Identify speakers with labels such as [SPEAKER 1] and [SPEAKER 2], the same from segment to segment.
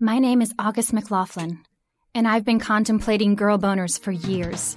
[SPEAKER 1] My name is August McLaughlin, and I've been contemplating girl boners for years.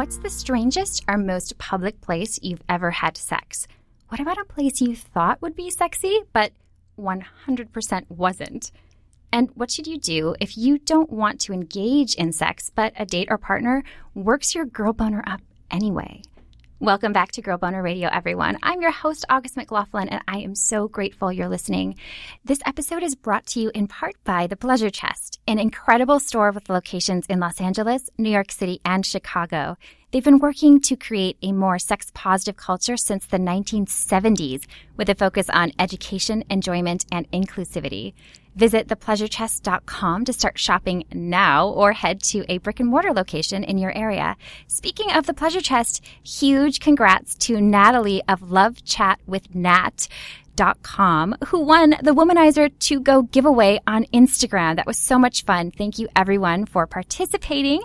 [SPEAKER 1] What's the strangest or most public place you've ever had sex? What about a place you thought would be sexy, but 100% wasn't? And what should you do if you don't want to engage in sex, but a date or partner works your girl boner up anyway? Welcome back to Girl Boner Radio, everyone. I'm your host, August McLaughlin, and I am so grateful you're listening. This episode is brought to you in part by The Pleasure Chest, an incredible store with locations in Los Angeles, New York City, and Chicago. They've been working to create a more sex positive culture since the 1970s with a focus on education, enjoyment, and inclusivity. Visit thepleasurechest.com to start shopping now or head to a brick and mortar location in your area. Speaking of the Pleasure Chest, huge congrats to Natalie of Love Chat with Nat. Who won the Womanizer to Go giveaway on Instagram. That was so much fun. Thank you everyone for participating.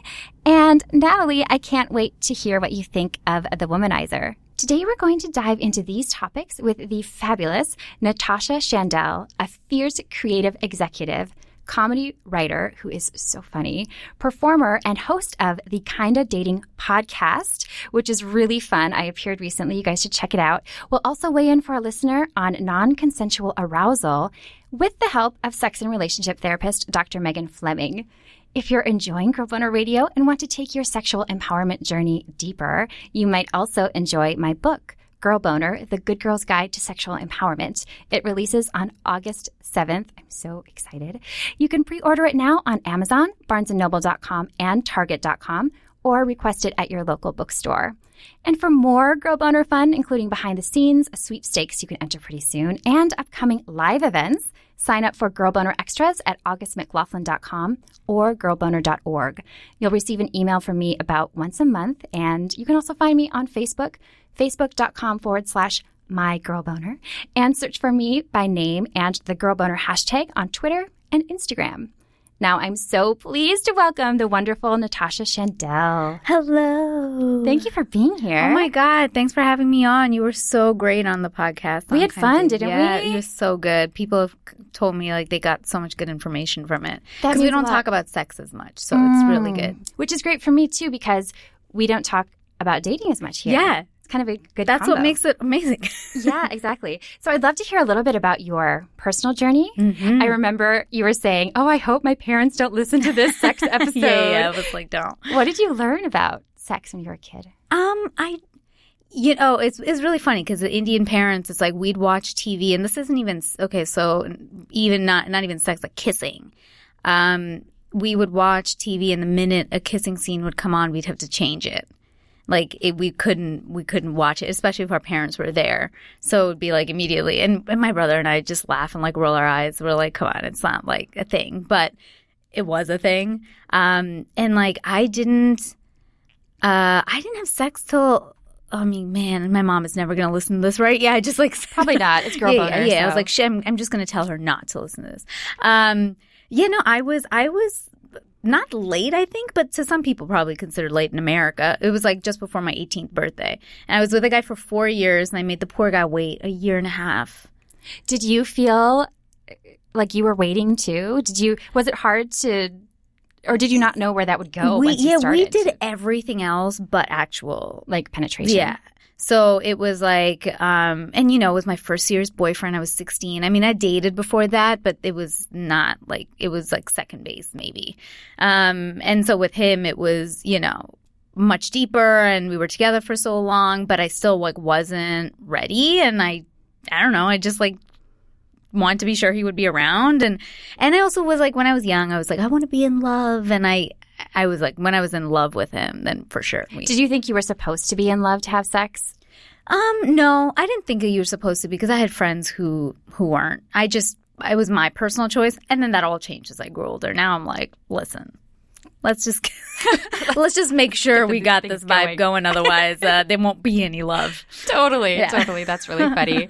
[SPEAKER 1] And Natalie, I can't wait to hear what you think of the Womanizer. Today we're going to dive into these topics with the fabulous Natasha Chandel, a fierce creative executive comedy writer who is so funny, performer, and host of the Kinda Dating podcast, which is really fun. I appeared recently. You guys should check it out. We'll also weigh in for a listener on non consensual arousal with the help of sex and relationship therapist Dr. Megan Fleming. If you're enjoying Girl Boner Radio and want to take your sexual empowerment journey deeper, you might also enjoy my book. Girl Boner, The Good Girl's Guide to Sexual Empowerment. It releases on August 7th. I'm so excited. You can pre-order it now on Amazon, barnesandnoble.com, and target.com, or request it at your local bookstore. And for more Girl Boner fun, including behind the scenes, sweepstakes you can enter pretty soon, and upcoming live events, sign up for Girl Boner Extras at augustmclaughlin.com or girlboner.org. You'll receive an email from me about once a month, and you can also find me on Facebook, facebook.com forward slash my girl boner, and search for me by name and the girl boner hashtag on Twitter and Instagram. Now I'm so pleased to welcome the wonderful Natasha Chandel.
[SPEAKER 2] Hello.
[SPEAKER 1] Thank you for being here.
[SPEAKER 2] Oh my God. Thanks for having me on. You were so great on the podcast.
[SPEAKER 1] We had fun, didn't
[SPEAKER 2] yeah,
[SPEAKER 1] we?
[SPEAKER 2] You were so good. People have told me like they got so much good information from it. Because we don't talk about sex as much. So it's really mm. good.
[SPEAKER 1] Which is great for me too because we don't talk about dating as much here.
[SPEAKER 2] Yeah.
[SPEAKER 1] It's kind of a good
[SPEAKER 2] That's what makes it amazing.
[SPEAKER 1] yeah, exactly. So I'd love to hear a little bit about your personal journey.
[SPEAKER 2] Mhm.
[SPEAKER 1] I remember you were saying, "Oh, I hope my parents don't listen to this sex episode."
[SPEAKER 2] yeah, yeah. I was like, don't.
[SPEAKER 1] What did you learn about sex when you were a kid?
[SPEAKER 2] Um, I, you know, it's it's really funny because the Indian parents, it's like we'd watch TV, and this isn't even okay. So even not not even sex, like kissing. Um, we would watch TV, and the minute a kissing scene would come on, we'd have to change it. Like it, we couldn't we couldn't watch it, especially if our parents were there. So it would be like immediately, and, and my brother and I just laugh and like roll our eyes. We're like, come on, it's not like a thing, but it was a thing. Um, and like I didn't. Uh, I didn't have sex till. I mean, man, my mom is never going to listen to this, right? Yeah, I just like
[SPEAKER 1] Probably not. It's girl
[SPEAKER 2] yeah,
[SPEAKER 1] boner.
[SPEAKER 2] Yeah, yeah. I was like, "Shit, I'm, I'm just going to tell her not to listen to this. Um, yeah, no, I was, I was not late, I think, but to some people probably considered late in America. It was like just before my 18th birthday, and I was with a guy for four years, and I made the poor guy wait a year and a half.
[SPEAKER 1] Did you feel like you were waiting too? Did you? Was it hard to, or did you not know where that would go?
[SPEAKER 2] we, yeah, we did everything else but actual
[SPEAKER 1] like penetration.
[SPEAKER 2] Yeah. So it was like, um, and you know, it was my first serious boyfriend. I was 16. I mean, I dated before that, but it was not like, it was like second base maybe. Um, and so with him, it was, you know, much deeper and we were together for so long, but I still like wasn't ready. And I, I don't know, I just like want to be sure he would be around. And, and I also was like, when I was young, I was like, I want to be in love. And I, I was like, when I was in love with him, then for sure. We,
[SPEAKER 1] Did you think you were supposed to be in love to have sex?
[SPEAKER 2] um, no, I didn't think that you were supposed to because I had friends who who weren't. I just it was my personal choice, and then that all changed as I grew older. Now I'm like, listen, let's just let's just make sure we got this vibe going. going. Otherwise, uh, there won't be any love.
[SPEAKER 1] Totally, yeah. totally. That's really funny.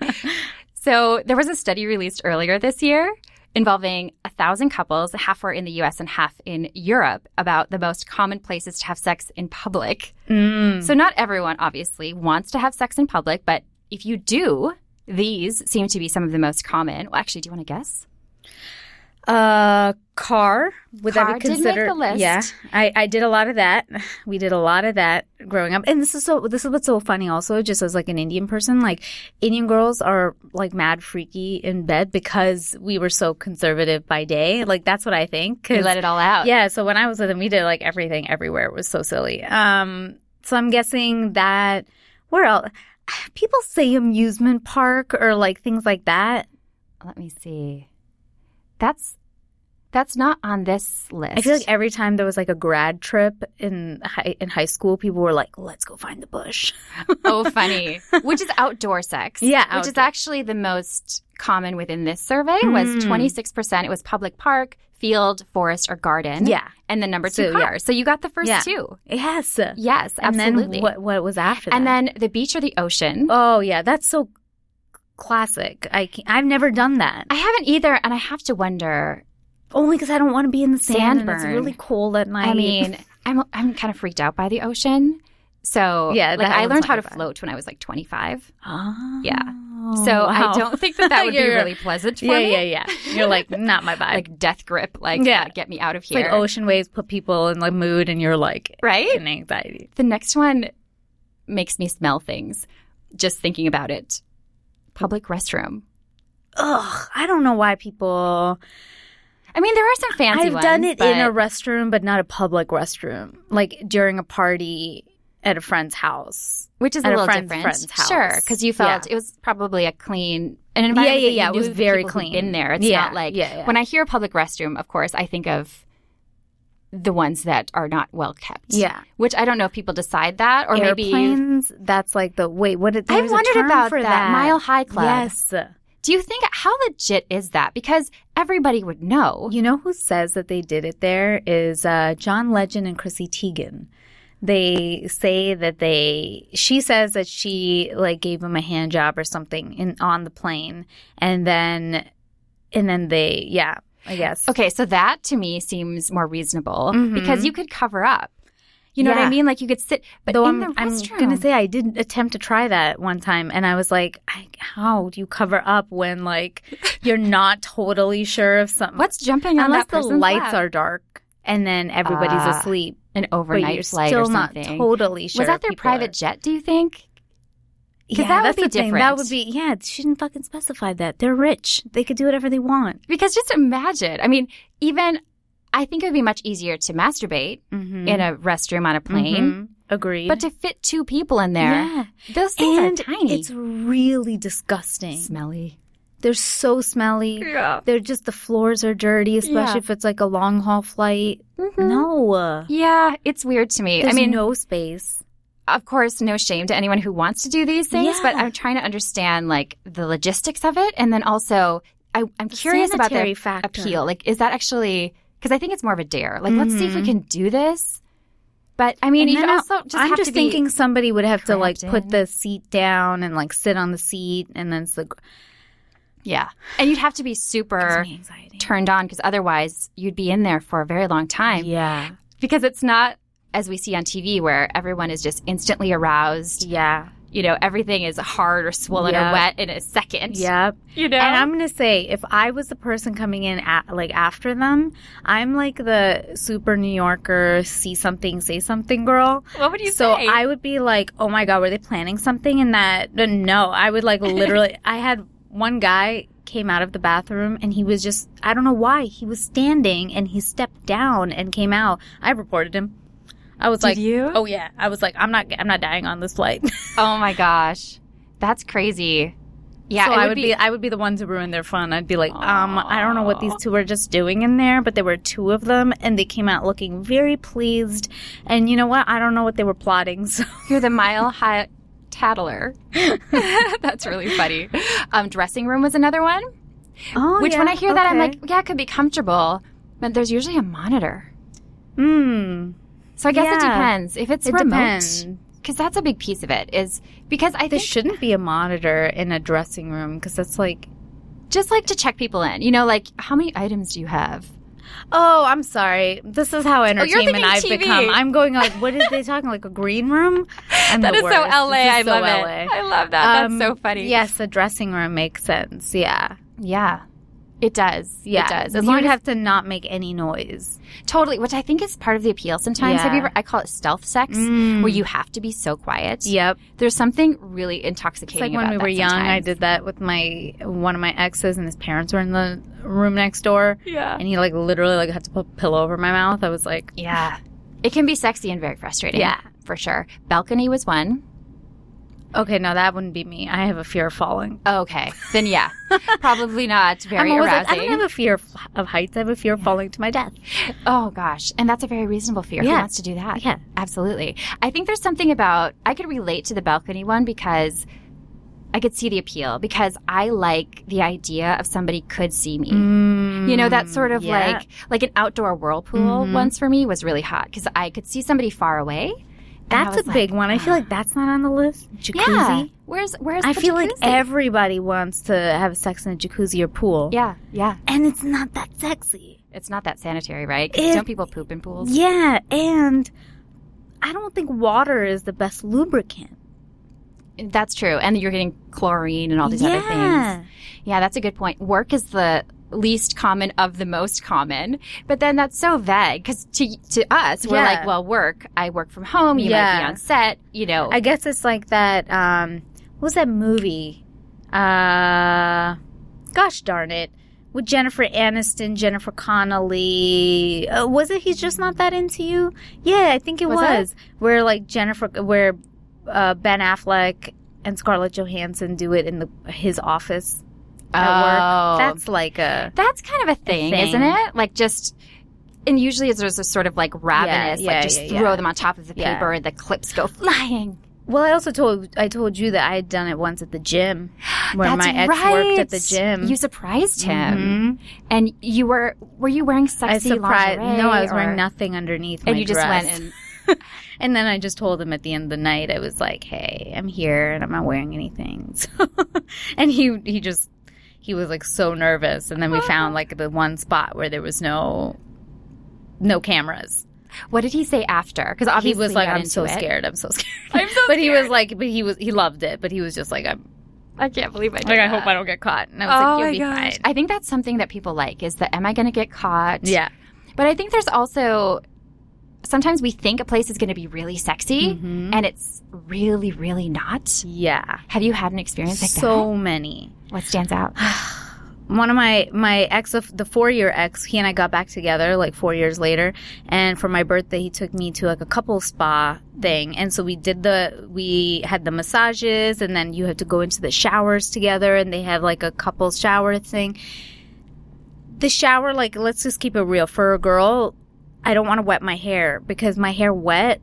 [SPEAKER 1] so there was a study released earlier this year involving a thousand couples, half were in the US and half in Europe, about the most common places to have sex in public. Mm. So, not everyone obviously wants to have sex in public, but if you do, these seem to be some of the most common. Well, actually, do you want to guess?
[SPEAKER 2] Uh, car would
[SPEAKER 1] car
[SPEAKER 2] that be considered? Yeah, I, I did a lot of that. We did a lot of that growing up, and this is so this is what's so funny. Also, just as like an Indian person, like Indian girls are like mad freaky in bed because we were so conservative by day. Like that's what I think.
[SPEAKER 1] We let it all out.
[SPEAKER 2] Yeah. So when I was with them, we did like everything everywhere. It was so silly. Um. So I'm guessing that where else? People say amusement park or like things like that.
[SPEAKER 1] Let me see. That's that's not on this list.
[SPEAKER 2] I feel like every time there was like a grad trip in high, in high school, people were like, "Let's go find the bush."
[SPEAKER 1] oh, funny. Which is outdoor sex.
[SPEAKER 2] Yeah,
[SPEAKER 1] outdoor. which is actually the most common within this survey. Mm. Was twenty six percent. It was public park, field, forest, or garden.
[SPEAKER 2] Yeah,
[SPEAKER 1] and then number two, so, car. Yeah. So you got the first
[SPEAKER 2] yeah.
[SPEAKER 1] two.
[SPEAKER 2] Yes,
[SPEAKER 1] yes, absolutely.
[SPEAKER 2] And then what what was after?
[SPEAKER 1] And then the beach or the ocean.
[SPEAKER 2] Oh yeah, that's so classic. I I've never done that.
[SPEAKER 1] I haven't either, and I have to wonder.
[SPEAKER 2] Only because I don't want to be in the sand. Sandburn. it's really cold at night.
[SPEAKER 1] I mean, I'm I'm kind of freaked out by the ocean. So
[SPEAKER 2] yeah,
[SPEAKER 1] like I learned how to bad. float when I was like 25.
[SPEAKER 2] Oh,
[SPEAKER 1] yeah. So wow. I don't think that that would be really pleasant for
[SPEAKER 2] yeah,
[SPEAKER 1] me.
[SPEAKER 2] Yeah, yeah, yeah. You're like not my vibe.
[SPEAKER 1] like death grip. Like yeah, uh, get me out of here.
[SPEAKER 2] Like ocean waves put people in like mood, and you're like
[SPEAKER 1] right
[SPEAKER 2] in anxiety.
[SPEAKER 1] The next one makes me smell things just thinking about it public restroom.
[SPEAKER 2] Ugh, I don't know why people.
[SPEAKER 1] I mean, there are some fancy
[SPEAKER 2] I've
[SPEAKER 1] ones,
[SPEAKER 2] done it
[SPEAKER 1] but...
[SPEAKER 2] in a restroom, but not a public restroom. Like during a party at a friend's house,
[SPEAKER 1] which is
[SPEAKER 2] at
[SPEAKER 1] a little
[SPEAKER 2] friend's,
[SPEAKER 1] different.
[SPEAKER 2] Friend's house.
[SPEAKER 1] Sure, because you felt
[SPEAKER 2] yeah.
[SPEAKER 1] it was probably a clean an environment.
[SPEAKER 2] Yeah, yeah, yeah.
[SPEAKER 1] it
[SPEAKER 2] was very clean.
[SPEAKER 1] In there, it's
[SPEAKER 2] yeah,
[SPEAKER 1] not like
[SPEAKER 2] yeah, yeah.
[SPEAKER 1] when I hear a public restroom. Of course, I think of the ones that are not well kept.
[SPEAKER 2] Yeah.
[SPEAKER 1] Which I don't know if people decide that or
[SPEAKER 2] Airplanes, maybe that's like the wait, what did
[SPEAKER 1] I wondered about
[SPEAKER 2] that.
[SPEAKER 1] that. Mile High Club.
[SPEAKER 2] Yes.
[SPEAKER 1] Do you think how legit is that? Because everybody would know.
[SPEAKER 2] You know who says that they did it there is uh, John Legend and Chrissy Teigen. They say that they she says that she like gave him a hand job or something in on the plane and then and then they yeah I guess.
[SPEAKER 1] Okay, so that to me seems more reasonable
[SPEAKER 2] Mhm.
[SPEAKER 1] because you could cover up. You know what I mean? Like you could sit, but
[SPEAKER 2] Though
[SPEAKER 1] in
[SPEAKER 2] I'm,
[SPEAKER 1] the
[SPEAKER 2] I'm
[SPEAKER 1] restroom.
[SPEAKER 2] gonna say I did attempt to try that one time, and I was like, I, "How do you cover up when like you're not totally sure of something?
[SPEAKER 1] what's jumping on
[SPEAKER 2] unless
[SPEAKER 1] that
[SPEAKER 2] the lights
[SPEAKER 1] lap?
[SPEAKER 2] are dark and then everybody's
[SPEAKER 1] Ah,
[SPEAKER 2] asleep,
[SPEAKER 1] an
[SPEAKER 2] but
[SPEAKER 1] overnight
[SPEAKER 2] you're
[SPEAKER 1] flight
[SPEAKER 2] still
[SPEAKER 1] or
[SPEAKER 2] not
[SPEAKER 1] something?
[SPEAKER 2] totally sure.
[SPEAKER 1] Was that their private
[SPEAKER 2] are-
[SPEAKER 1] jet? Do you think? 'Cause
[SPEAKER 2] Yeah,
[SPEAKER 1] that would be
[SPEAKER 2] the thing. That would be yeah. it Shouldn't fucking specify that. They're rich. They could do whatever they want.
[SPEAKER 1] Because just imagine. I mean, even I think it would be much easier to masturbate
[SPEAKER 2] Mm-hmm.
[SPEAKER 1] in a restroom on a plane,
[SPEAKER 2] Agreed.
[SPEAKER 1] but to fit two people in there,
[SPEAKER 2] yeah,
[SPEAKER 1] those things
[SPEAKER 2] and
[SPEAKER 1] are tiny,
[SPEAKER 2] it's really disgusting.
[SPEAKER 1] smelly.
[SPEAKER 2] They're so smelly.
[SPEAKER 1] Yeah.
[SPEAKER 2] They're just the floors are dirty, especially
[SPEAKER 1] Yeah.
[SPEAKER 2] if it's like a long haul flight.
[SPEAKER 1] Mhm.
[SPEAKER 2] No,
[SPEAKER 1] Yeah, it's weird to me.
[SPEAKER 2] there's
[SPEAKER 1] I mean,
[SPEAKER 2] no space.
[SPEAKER 1] of course, no shame to anyone who wants to do these things, but I'm trying to understand like the logistics of it, and then also I, I'm curious about the
[SPEAKER 2] factor.
[SPEAKER 1] appeal. Like, is that actually? Because I think it's more of a dare. Like, let's see if we can do this. But I mean,
[SPEAKER 2] Mm-hmm.
[SPEAKER 1] You also just
[SPEAKER 2] I'm
[SPEAKER 1] have
[SPEAKER 2] just
[SPEAKER 1] to be-
[SPEAKER 2] thinking somebody would have to like
[SPEAKER 1] cramped
[SPEAKER 2] put the seat down and like sit on the seat, and then it's the
[SPEAKER 1] yeah, and you'd have to be super
[SPEAKER 2] gives me anxiety.
[SPEAKER 1] turned on because otherwise you'd be in there for a very long time.
[SPEAKER 2] Yeah,
[SPEAKER 1] Because it's not as we see on TV where everyone is just instantly aroused.
[SPEAKER 2] yeah,
[SPEAKER 1] You know, everything is hard or swollen
[SPEAKER 2] Yeah.
[SPEAKER 1] or wet in a second.
[SPEAKER 2] yep.
[SPEAKER 1] You know,
[SPEAKER 2] And I'm gonna say, if I was the person coming in at, like after them, I'm like the super New Yorker, see something, say something girl.
[SPEAKER 1] what would you
[SPEAKER 2] so
[SPEAKER 1] say?
[SPEAKER 2] So I would be like, oh my god, were they planning something And that? No, I would like literally. I had one guy came out of the bathroom and he was just I don't know why he was standing and he stepped down and came out. I reported him. I was
[SPEAKER 1] Did
[SPEAKER 2] like,
[SPEAKER 1] you?
[SPEAKER 2] oh yeah. I was like, I'm not, I'm not dying on this flight.
[SPEAKER 1] oh my gosh, that's crazy. Yeah,
[SPEAKER 2] so I would be, I would be the one to ruin their fun. I'd be like, um, I don't know what these two were just doing in there, but there were two of them, and they came out looking very pleased. And you know what? I don't know what they were plotting. So
[SPEAKER 1] You're the mile high tattler. That's really funny. Um, dressing room was another one.
[SPEAKER 2] Oh,
[SPEAKER 1] Which when I hear that, I'm like, yeah, it could be comfortable, but there's usually a monitor.
[SPEAKER 2] mm,
[SPEAKER 1] So I guess it depends. If it's
[SPEAKER 2] it
[SPEAKER 1] remote, because that's a big piece of it. Is because I
[SPEAKER 2] There shouldn't be a monitor in a dressing room because that's like,
[SPEAKER 1] just like to check people in. You know, like how many items do you have?
[SPEAKER 2] oh, I'm sorry. This is how entertainment
[SPEAKER 1] thinking
[SPEAKER 2] I've
[SPEAKER 1] TV.
[SPEAKER 2] become. I'm going like, what are they talking like a green room? I'm
[SPEAKER 1] That is so. LA.
[SPEAKER 2] Is
[SPEAKER 1] I
[SPEAKER 2] so
[SPEAKER 1] love
[SPEAKER 2] LA.
[SPEAKER 1] it. I love that.
[SPEAKER 2] Um,
[SPEAKER 1] That's so funny.
[SPEAKER 2] Yes, a dressing room makes sense. Yeah,
[SPEAKER 1] Yeah. It does.
[SPEAKER 2] yeah.
[SPEAKER 1] It does. As
[SPEAKER 2] you
[SPEAKER 1] long
[SPEAKER 2] would
[SPEAKER 1] as
[SPEAKER 2] have to not make any noise.
[SPEAKER 1] totally, which I think is part of the appeal sometimes. Have you ever I call it stealth sex
[SPEAKER 2] Mm.
[SPEAKER 1] where you have to be so quiet.
[SPEAKER 2] Yep.
[SPEAKER 1] There's something really
[SPEAKER 2] It's
[SPEAKER 1] intoxicating
[SPEAKER 2] like when we were young. I did that with my one of my exes, and his parents were in the room next door,
[SPEAKER 1] Yeah.
[SPEAKER 2] and he like literally like had to put a pillow over my mouth. I was like,
[SPEAKER 1] Yeah. It can be sexy and very frustrating.
[SPEAKER 2] Yeah.
[SPEAKER 1] For sure. Balcony was one.
[SPEAKER 2] Okay, no, that wouldn't be me. I have a fear of falling.
[SPEAKER 1] Okay. Then yeah. Probably not very
[SPEAKER 2] I'm
[SPEAKER 1] arousing.
[SPEAKER 2] like, I don't have a fear of, heights. I have a fear of falling to my death.
[SPEAKER 1] Oh gosh, and that's a very reasonable fear. Who
[SPEAKER 2] Yeah.
[SPEAKER 1] wants to do that?
[SPEAKER 2] Yeah.
[SPEAKER 1] absolutely. I think there's something about I could relate to the balcony one because I could see the appeal because I like the idea of somebody could see me. You know, that sort of
[SPEAKER 2] Mm, yeah.
[SPEAKER 1] like like an outdoor whirlpool
[SPEAKER 2] Mhm.
[SPEAKER 1] once for me was really hot because I could see somebody far away.
[SPEAKER 2] That's a
[SPEAKER 1] was
[SPEAKER 2] big one. I feel like that's not on the list. Jacuzzi.
[SPEAKER 1] Yeah. Where's where's
[SPEAKER 2] I
[SPEAKER 1] the
[SPEAKER 2] feel like everybody wants to have sex in a jacuzzi or pool.
[SPEAKER 1] yeah yeah.
[SPEAKER 2] And it's not that sexy.
[SPEAKER 1] It's not that sanitary, right?
[SPEAKER 2] It-
[SPEAKER 1] don't people poop in pools?
[SPEAKER 2] Yeah, and I don't think water is the best lubricant.
[SPEAKER 1] That's true. And you're getting chlorine and all these other
[SPEAKER 2] yeah.
[SPEAKER 1] things. Yeah, that's a good point. Work is the least common of the most common, but then that's so vague because to to us, we're
[SPEAKER 2] Yeah.
[SPEAKER 1] like, well, work. I work from home. You might be on set. You know,
[SPEAKER 2] I guess it's like that. Um, what was that movie? Uh, gosh darn it. With Jennifer Aniston, Jennifer Connelly. Uh, was it He's Just Not That Into You? Yeah, I think it
[SPEAKER 1] Was
[SPEAKER 2] was.
[SPEAKER 1] it?
[SPEAKER 2] Where like Jennifer, where uh, Ben Affleck and Scarlett Johansson do it in the his office at
[SPEAKER 1] Oh.
[SPEAKER 2] work. That's like a.
[SPEAKER 1] that's kind of a thing,
[SPEAKER 2] thing.
[SPEAKER 1] isn't it? Like just. And usually there's a sort of like ravenous,
[SPEAKER 2] yeah, yeah,
[SPEAKER 1] like just
[SPEAKER 2] yeah,
[SPEAKER 1] throw them on top of the paper and the clips go flying.
[SPEAKER 2] Well, I also told I told you that I had done it once at the gym, where
[SPEAKER 1] That's
[SPEAKER 2] my ex
[SPEAKER 1] right.
[SPEAKER 2] worked at the gym.
[SPEAKER 1] You surprised him,
[SPEAKER 2] Mhm.
[SPEAKER 1] and you were were you wearing sexy
[SPEAKER 2] I surprised.
[SPEAKER 1] lingerie?
[SPEAKER 2] No, I was
[SPEAKER 1] or-
[SPEAKER 2] wearing nothing underneath.
[SPEAKER 1] and you just went and
[SPEAKER 2] And then I just told him at the end of the night, I was like, "Hey, I'm here and I'm not wearing anything." So, and he he just he was like so nervous. And then we found like the one spot where there was no no cameras.
[SPEAKER 1] What did he say after? Because obviously He
[SPEAKER 2] was like, "I'm so
[SPEAKER 1] it.
[SPEAKER 2] scared. I'm so scared."
[SPEAKER 1] I'm so
[SPEAKER 2] but he was like, but he was he loved it. But he was just like, "I'm
[SPEAKER 1] I can't believe I did
[SPEAKER 2] like, I hope I don't get caught." And I was
[SPEAKER 1] oh
[SPEAKER 2] like, "You'll be
[SPEAKER 1] gosh.
[SPEAKER 2] fine."
[SPEAKER 1] I think that's something that people like is that am I going to get caught?
[SPEAKER 2] yeah.
[SPEAKER 1] But I think there's also sometimes we think a place is going to be really sexy
[SPEAKER 2] Mhm.
[SPEAKER 1] and it's really really not.
[SPEAKER 2] Yeah.
[SPEAKER 1] Have you had an experience like that?
[SPEAKER 2] so many.
[SPEAKER 1] What stands out?
[SPEAKER 2] one of my my ex of the four year ex he and i got back together like four years later and for my birthday he took me to like a couple spa thing and so we did the we had the massages and then you had to go into the showers together and they had like a couple shower thing the shower like let's just keep it real for a girl i don't want to wet my hair because my hair wet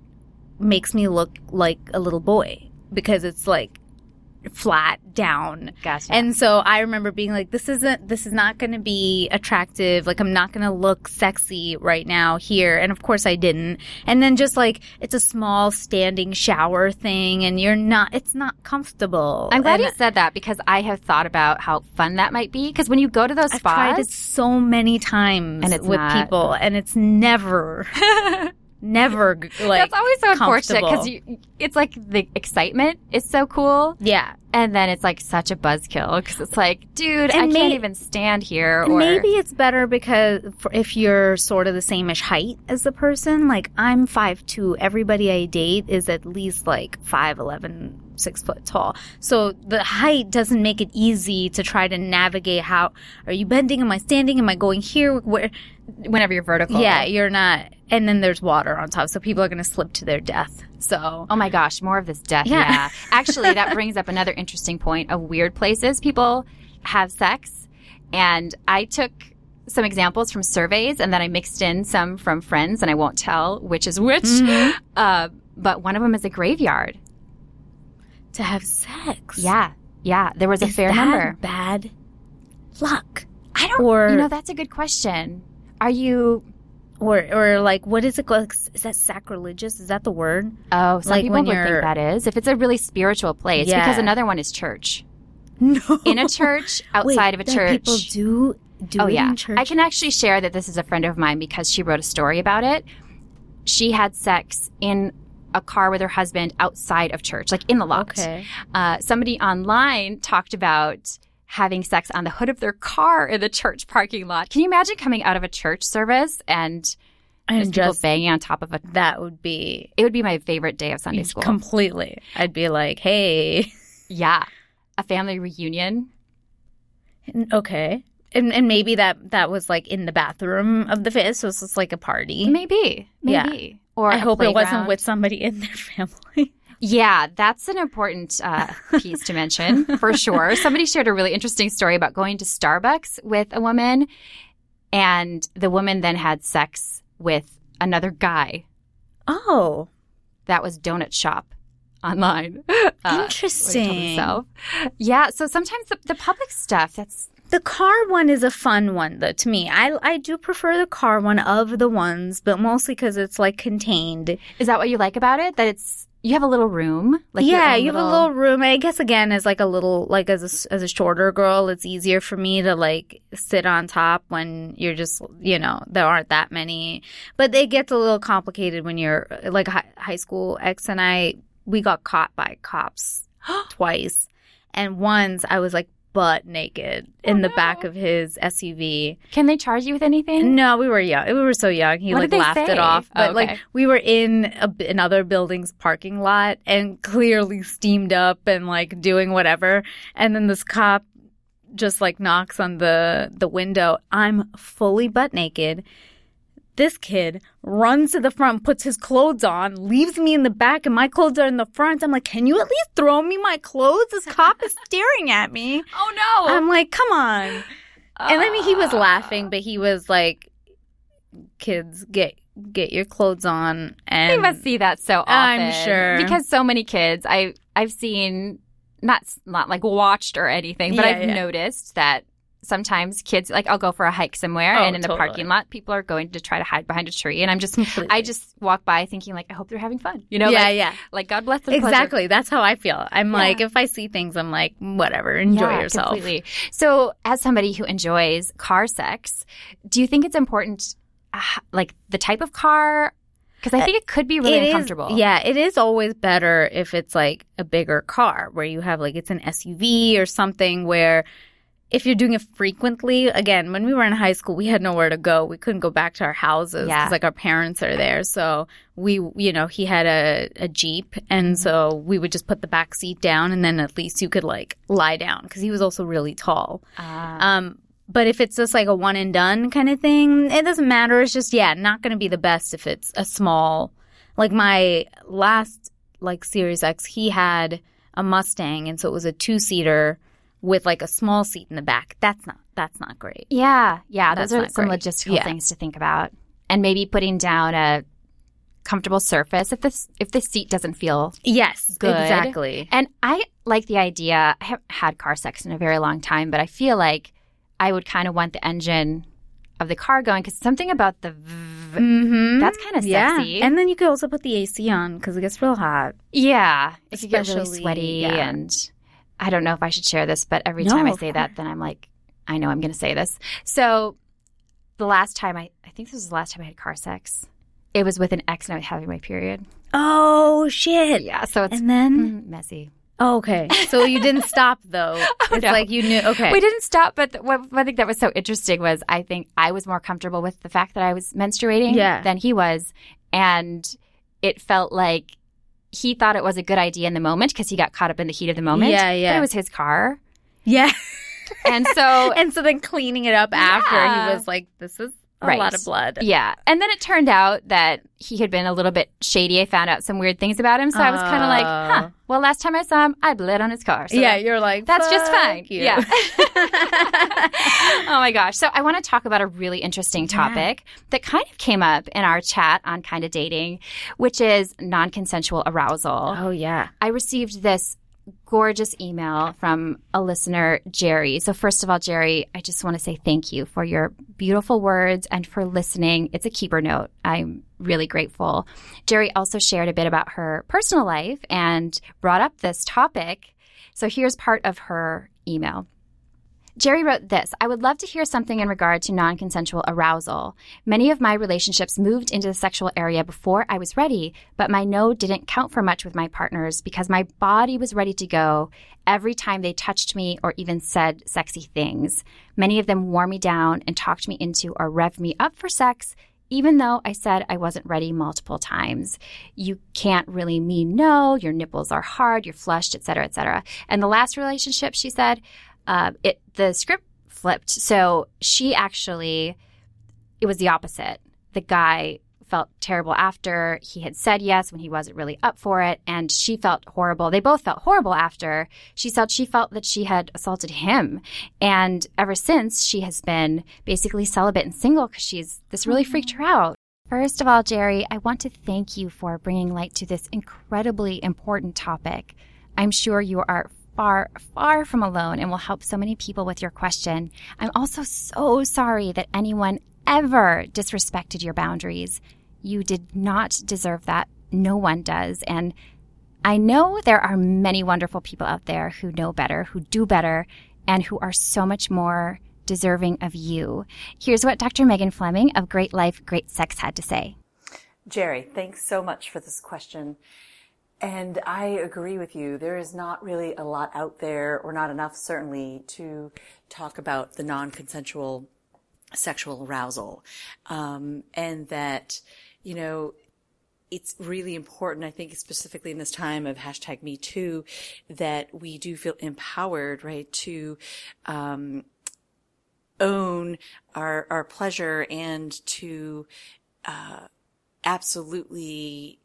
[SPEAKER 2] makes me look like a little boy because it's like flat down
[SPEAKER 1] Gotcha.
[SPEAKER 2] and so I remember being like, this isn't, this is not going to be attractive. Like, I'm not going to look sexy right now here. And of course I didn't. And then just like, it's a small standing shower thing and you're not, it's not comfortable.
[SPEAKER 1] I'm glad
[SPEAKER 2] and
[SPEAKER 1] you said that because I have thought about how fun that might be. Because when you go to those spots
[SPEAKER 2] I've tried it so many times
[SPEAKER 1] And it's
[SPEAKER 2] with
[SPEAKER 1] not-
[SPEAKER 2] people and it's never, never like,
[SPEAKER 1] that's always so unfortunate because it's like the excitement is so cool,
[SPEAKER 2] yeah.
[SPEAKER 1] and then it's like such a buzzkill because it's like, dude, I
[SPEAKER 2] And
[SPEAKER 1] can't even stand here. Or
[SPEAKER 2] Maybe it's better because if you're sort of the same-ish height as the person, like I'm 5'2", everybody I date is at least like 5'11", 6 foot tall. So the height doesn't make it easy to try to navigate how, are you bending? Am I standing? Am I going here? Where?
[SPEAKER 1] whenever you're vertical.
[SPEAKER 2] Yeah, you're not. And then there's water on top. So people are going to slip to their death. So
[SPEAKER 1] Oh my gosh, more of this death.
[SPEAKER 2] Yeah.
[SPEAKER 1] Yeah. Actually, that brings up another interesting point of weird places people have sex. And I took some examples from surveys and then I mixed in some from friends and I won't tell which is which.
[SPEAKER 2] Mhm.
[SPEAKER 1] Uh, but one of them is a graveyard.
[SPEAKER 2] To have sex.
[SPEAKER 1] Yeah. Yeah. There was a
[SPEAKER 2] Is
[SPEAKER 1] fair
[SPEAKER 2] that
[SPEAKER 1] number.
[SPEAKER 2] bad? luck?
[SPEAKER 1] I don't.
[SPEAKER 2] Or-
[SPEAKER 1] you know, that's a good question. Are you?
[SPEAKER 2] Or or like what is it called? Is that sacrilegious? Is that the word?
[SPEAKER 1] Oh, some
[SPEAKER 2] Like
[SPEAKER 1] people would think that is. If it's a really spiritual place,
[SPEAKER 2] Yeah.
[SPEAKER 1] because another one is church.
[SPEAKER 2] No.
[SPEAKER 1] In a church, outside of a church.
[SPEAKER 2] People do do
[SPEAKER 1] oh yeah. I can actually share that this is a friend of mine because she wrote a story about it. She had sex in a car with her husband outside of church, like in the lot.
[SPEAKER 2] Okay.
[SPEAKER 1] Uh, somebody online talked about having sex on the hood of their car in the church parking lot. Can you imagine coming out of a church service and
[SPEAKER 2] And
[SPEAKER 1] just people banging on top of a?
[SPEAKER 2] that would be
[SPEAKER 1] It would be my favorite day of Sunday school.
[SPEAKER 2] completely. I'd be like, hey,
[SPEAKER 1] yeah, a family reunion.
[SPEAKER 2] okay. And, and maybe that that was like in the bathroom of the fist. So it's just like a party.
[SPEAKER 1] Maybe,
[SPEAKER 2] Yeah.
[SPEAKER 1] Or
[SPEAKER 2] I hope it wasn't with somebody in their family.
[SPEAKER 1] Yeah, that's an important uh, piece to mention for sure. Somebody shared a really interesting story about going to Starbucks with a woman, and the woman then had sex with another guy
[SPEAKER 2] Oh,
[SPEAKER 1] that was donut shop online. Uh, what he told
[SPEAKER 2] Interesting.
[SPEAKER 1] himself. Yeah, so sometimes the, the public stuff that's
[SPEAKER 2] the car one is a fun one though to me. I I do prefer the car one of the ones, but mostly because it's like contained.
[SPEAKER 1] is that what you like about it? That it's you have a little room, like
[SPEAKER 2] yeah, you have a little room. I guess again, as like a little like as a, as a shorter girl, it's easier for me to like sit on top when you're just you know there aren't that many. But it gets a little complicated when you're like hi- high school ex and I we got caught by cops twice, and once I was like butt naked in the back
[SPEAKER 1] oh,
[SPEAKER 2] of his SUV.
[SPEAKER 1] Can they charge you with anything?
[SPEAKER 2] No, we were young. We were so young. He
[SPEAKER 1] What
[SPEAKER 2] like laughed
[SPEAKER 1] say?
[SPEAKER 2] it off. But
[SPEAKER 1] Oh,
[SPEAKER 2] like we were in a, another building's parking lot and clearly steamed up and like doing whatever. And then this cop just like knocks on the the window. I'm fully butt naked. This kid runs to the front, puts his clothes on, leaves me in the back, and my clothes are in the front. I'm like, can you at least throw me my clothes? This cop is staring at me.
[SPEAKER 1] Oh no!
[SPEAKER 2] I'm like, come on. And I mean, he was ah. laughing, but he was like, "Kids, get get your clothes on." And
[SPEAKER 1] They must see that so often.
[SPEAKER 2] I'm sure.
[SPEAKER 1] because so many kids I I've seen not not like watched or anything, but
[SPEAKER 2] Yeah,
[SPEAKER 1] I've
[SPEAKER 2] yeah.
[SPEAKER 1] noticed that sometimes kids like I'll go for a hike somewhere
[SPEAKER 2] Oh,
[SPEAKER 1] and in the parking lot people are going to try to hide behind a tree and I'm just
[SPEAKER 2] Completely.
[SPEAKER 1] I just walk by thinking like I hope they're having fun. You know,
[SPEAKER 2] yeah,
[SPEAKER 1] like,
[SPEAKER 2] yeah,
[SPEAKER 1] like God bless them.
[SPEAKER 2] exactly. That's how I feel. I'm
[SPEAKER 1] Yeah.
[SPEAKER 2] like, if I see things, I'm like, whatever, enjoy
[SPEAKER 1] yeah,
[SPEAKER 2] yourself.
[SPEAKER 1] Completely. So, as somebody who enjoys car sex, do you think it's important, uh, like the type of car? Because I think it could be really
[SPEAKER 2] It is-
[SPEAKER 1] uncomfortable.
[SPEAKER 2] yeah, it is always better if it's like a bigger car where you have like it's an SUV or something where if you're doing it frequently, again, when we were in high school, we had nowhere to go. We couldn't go back to our houses
[SPEAKER 1] Yeah.
[SPEAKER 2] because like our parents are there. So we, you know, he had a, a Jeep and so we would just put the back seat down and then at least you could like lie down because he was also really tall.
[SPEAKER 1] Ah.
[SPEAKER 2] Um, but if it's just like a one and done kind of thing, it doesn't matter. It's just yeah, not going to be the best if it's a small. Like my last like Series X, he had a Mustang, and so it was a two seater with like a small seat in the back. That's not that's not great.
[SPEAKER 1] Yeah, yeah,
[SPEAKER 2] That's
[SPEAKER 1] those are some
[SPEAKER 2] great.
[SPEAKER 1] logistical
[SPEAKER 2] Yeah.
[SPEAKER 1] things to think about, and maybe putting down a comfortable surface if this if the seat doesn't feel.
[SPEAKER 2] Yes,
[SPEAKER 1] Good.
[SPEAKER 2] exactly.
[SPEAKER 1] And I like the idea. I haven't had car sex in a very long time, but I feel like I would kind of want the engine of the car going because something about the v-
[SPEAKER 2] Mm-hmm.
[SPEAKER 1] that's kind of
[SPEAKER 2] yeah,
[SPEAKER 1] sexy.
[SPEAKER 2] and then you could also put the AC on because it gets real hot.
[SPEAKER 1] yeah, if you get really
[SPEAKER 2] Especially-
[SPEAKER 1] sweaty
[SPEAKER 2] yeah.
[SPEAKER 1] and I don't know if I should share this, but every
[SPEAKER 2] No,
[SPEAKER 1] time I say that, then I'm like, I know I'm going to say this. So the last time I, I think this was the last time I had car sex. It was with an ex and I was having my period.
[SPEAKER 2] Oh shit!
[SPEAKER 1] Yeah, so it's
[SPEAKER 2] And then
[SPEAKER 1] mm, messy.
[SPEAKER 2] oh, okay, so you didn't stop though. it's
[SPEAKER 1] Oh, no.
[SPEAKER 2] like you knew. Okay,
[SPEAKER 1] We didn't stop, but th- what one thing that was so interesting was I think I was more comfortable with the fact that I was menstruating
[SPEAKER 2] Yeah.
[SPEAKER 1] than he was, and it felt like he thought it was a good idea in the moment because he got caught up in the heat of the moment.
[SPEAKER 2] Yeah, yeah.
[SPEAKER 1] But it was his car,
[SPEAKER 2] yeah.
[SPEAKER 1] and so
[SPEAKER 2] and so then cleaning it up after,
[SPEAKER 1] Yeah.
[SPEAKER 2] he was like, "This is a
[SPEAKER 1] Right.
[SPEAKER 2] lot of blood."
[SPEAKER 1] yeah. And then it turned out that he had been a little bit shady. I found out some weird things about him, so I was kind of like, huh. Well, last time I saw him, I bled on his car. So
[SPEAKER 2] yeah, you're like,
[SPEAKER 1] That's just fine.
[SPEAKER 2] you."
[SPEAKER 1] Yeah. oh my gosh. So I want to talk about a really interesting topic that kind of came up in our chat on Kinda Dating, which is non consensual arousal.
[SPEAKER 2] oh yeah.
[SPEAKER 1] I received this gorgeous email from a listener, Jerry. So, first of all, Jerry, I just want to say thank you for your beautiful words and for listening. It's a keeper note. I'm really grateful. Jerry also shared a bit about her personal life and brought up this topic. So, here's part of her email. Jerry wrote this I would love to hear something in regard to non consensual arousal. Many of my relationships moved into the sexual area before I was ready, but my no didn't count for much with my partners because my body was ready to go every time they touched me or even said sexy things. Many of them wore me down and talked me into or revved me up for sex. Even though I said I wasn't ready multiple times, you can't really mean no. Your nipples are hard, you're flushed, etc., etc. And the last relationship, she said, uh, it the script flipped. So she actually, it was the opposite. The guy felt terrible after he had said yes when he wasn't really up for it, and she felt horrible. They both felt horrible after. She felt she felt that she had assaulted him, and ever since she has been basically celibate and single because she's this really freaked her out. First of all, Jerry, I want to thank you for bringing light to this incredibly important topic. I'm sure you are far, far from alone and will help so many people with your question. I'm also so sorry that anyone ever disrespected your boundaries. You did not deserve that. No one does. And I know there are many wonderful people out there who know better, who do better, and who are so much more deserving of you. Here's what Dr. Megan Fleming of Great Life, Great Sex had to say.
[SPEAKER 3] Jerry, thanks so much for this question. And I agree with you. There is not really a lot out there, or not enough certainly, to talk about the non-consensual sexual arousal. Um, and that, you know, it's really important, I think, specifically in this time of hashtag Me Too, that we do feel empowered, right, to um, own our our pleasure and to uh, absolutely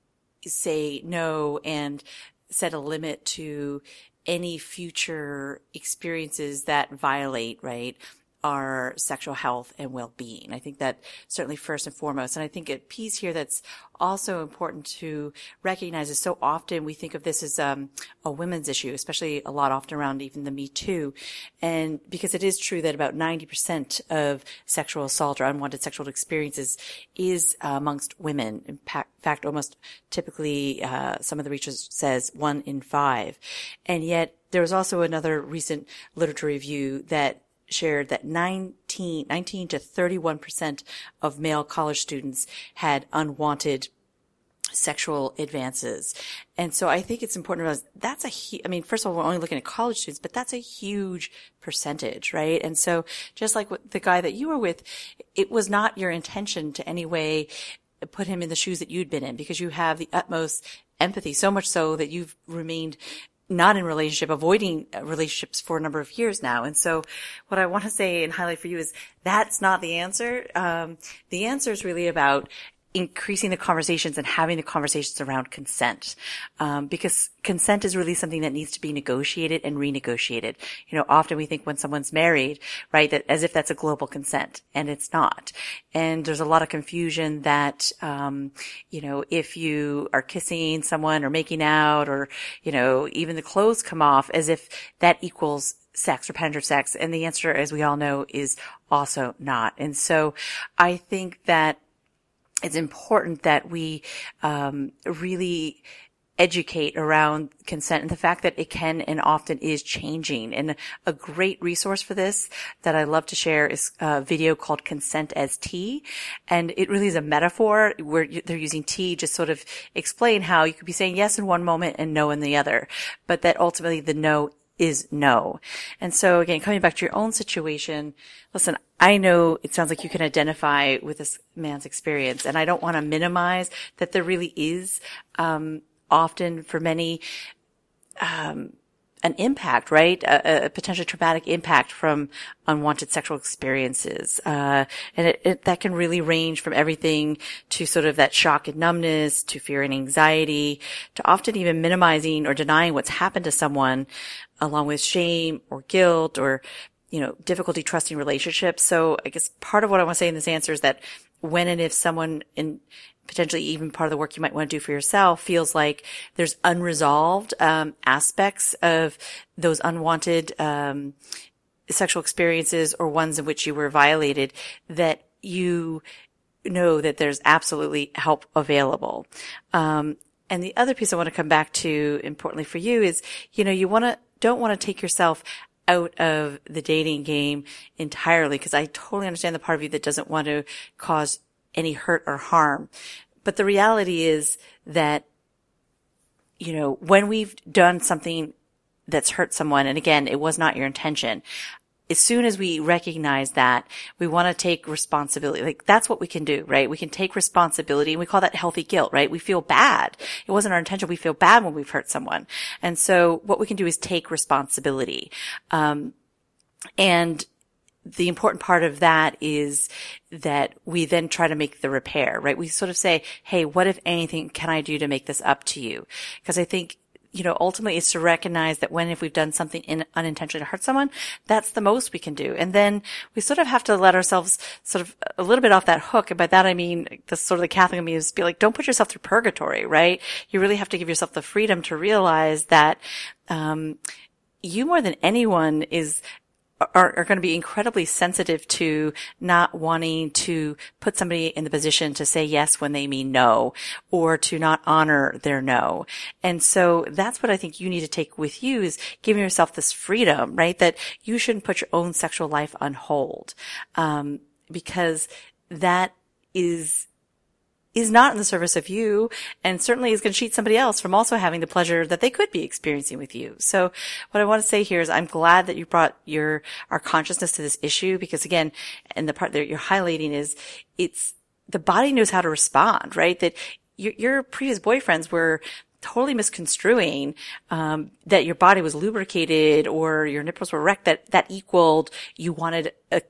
[SPEAKER 3] say no and set a limit to any future experiences that violate, right, our sexual health and well-being. I think that certainly first and foremost. And I think a piece here that's also important to recognize is so often we think of this as um, a women's issue, especially a lot often around even the Me Too. And because it is true that about 90% of sexual assault or unwanted sexual experiences is uh, amongst women. In fact, almost typically, uh, some of the research says one in five. And yet there was also another recent literature review that shared that 19, 19 to 31% of male college students had unwanted sexual advances. And so I think it's important to realize that's a, I mean, first of all, we're only looking at college students, but that's a huge percentage, right? And so just like the guy that you were with, it was not your intention to any way put him in the shoes that you'd been in because you have the utmost empathy, so much so that you've remained not in relationship, avoiding relationships for a number of years now. And so what I want to say and highlight for you is that's not the answer. Um, the answer is really about increasing the conversations and having the conversations around consent. Um, because consent is really something that needs to be negotiated and renegotiated. You know often we think when someone's married right that as if that's a global consent and it's not. And there's a lot of confusion that um, you know if you are kissing someone or making out or you know even the clothes come off as if that equals sex or penetrative sex and the answer as we all know is also not. And so i think that it's important that we um, really educate around consent and the fact that it can and often is changing. And a great resource for this that I love to share is a video called Consent as Tea. And it really is a metaphor where they're using tea just sort of explain how you could be saying yes in one moment and no in the other, but that ultimately the no is no. And so again, coming back to your own situation, listen, I know it sounds like you can identify with this man's experience and I don't want to minimize that there really is, um, often for many, um, an impact, right? A, a, potentially traumatic impact from unwanted sexual experiences. Uh, and it, it, that can really range from everything to sort of that shock and numbness to fear and anxiety to often even minimizing or denying what's happened to someone along with shame or guilt or you know, difficulty trusting relationships. So I guess part of what I want to say in this answer is that when and if someone in potentially even part of the work you might want to do for yourself feels like there's unresolved um, aspects of those unwanted um, sexual experiences or ones in which you were violated that you know that there's absolutely help available. Um, and the other piece I want to come back to importantly for you is, you know, you want to, don't want to take yourself out of the dating game entirely because I totally understand the part of you that doesn't want to cause any hurt or harm. But the reality is that, you know, when we've done something that's hurt someone, and again, it was not your intention, as soon as we recognize that, we want to take responsibility. Like that's what we can do, right? We can take responsibility and we call that healthy guilt, right? We feel bad. It wasn't our intention. We feel bad when we've hurt someone. And so what we can do is take responsibility. Um, and the important part of that is that we then try to make the repair, right? We sort of say, Hey, what if anything can I do to make this up to you? Because I think you know, ultimately is to recognize that when if we've done something in, unintentionally to hurt someone, that's the most we can do. And then we sort of have to let ourselves sort of a little bit off that hook. And by that I mean the sort of the Catholic me is be like, don't put yourself through purgatory, right? You really have to give yourself the freedom to realize that um, you more than anyone is are, are going to be incredibly sensitive to not wanting to put somebody in the position to say yes when they mean no or to not honor their no. And so that's what I think you need to take with you is giving yourself this freedom, right? That you shouldn't put your own sexual life on hold. Um, because that is is not in the service of you and certainly is going to cheat somebody else from also having the pleasure that they could be experiencing with you. So what I want to say here is I'm glad that you brought your, our consciousness to this issue because again, and the part that you're highlighting is it's, the body knows how to respond, right? That your, your previous boyfriends were totally misconstruing um, that your body was lubricated or your nipples were erect that that equaled you wanted a,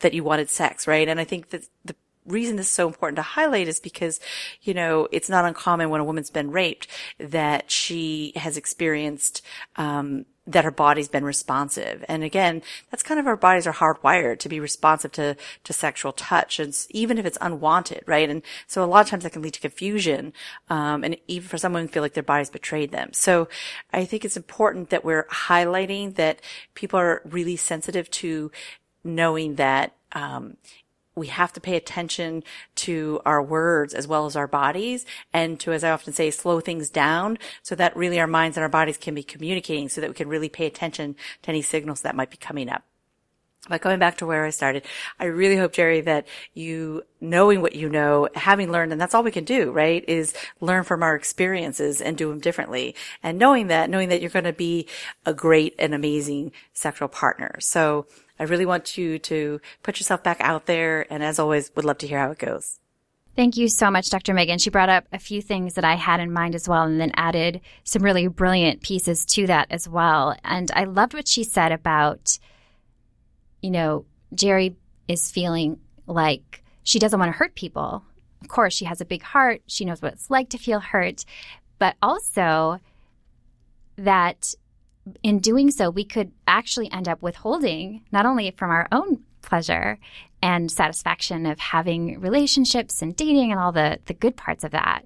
[SPEAKER 3] that you wanted sex right and i think that the reason this is so important to highlight is because, you know, it's not uncommon when a woman's been raped that she has experienced, um, that her body's been responsive. And again, that's kind of our bodies are hardwired to be responsive to, to sexual touch. And even if it's unwanted, right? And so a lot of times that can lead to confusion. Um, and even for someone who feel like their body's betrayed them. So I think it's important that we're highlighting that people are really sensitive to knowing that, um, we have to pay attention to our words as well as our bodies and to, as I often say, slow things down so that really our minds and our bodies can be communicating so that we can really pay attention to any signals that might be coming up. But going back to where I started, I really hope, Jerry, that you knowing what you know, having learned, and that's all we can do, right? Is learn from our experiences and do them differently. And knowing that, knowing that you're going to be a great and amazing sexual partner. So I really want you to put yourself back out there. And as always, would love to hear how it goes.
[SPEAKER 1] Thank you so much, Dr. Megan. She brought up a few things that I had in mind as well, and then added some really brilliant pieces to that as well. And I loved what she said about, you know, Jerry is feeling like she doesn't want to hurt people. Of course, she has a big heart. She knows what it's like to feel hurt, but also that in doing so, we could actually end up withholding not only from our own pleasure and satisfaction of having relationships and dating and all the, the good parts of that,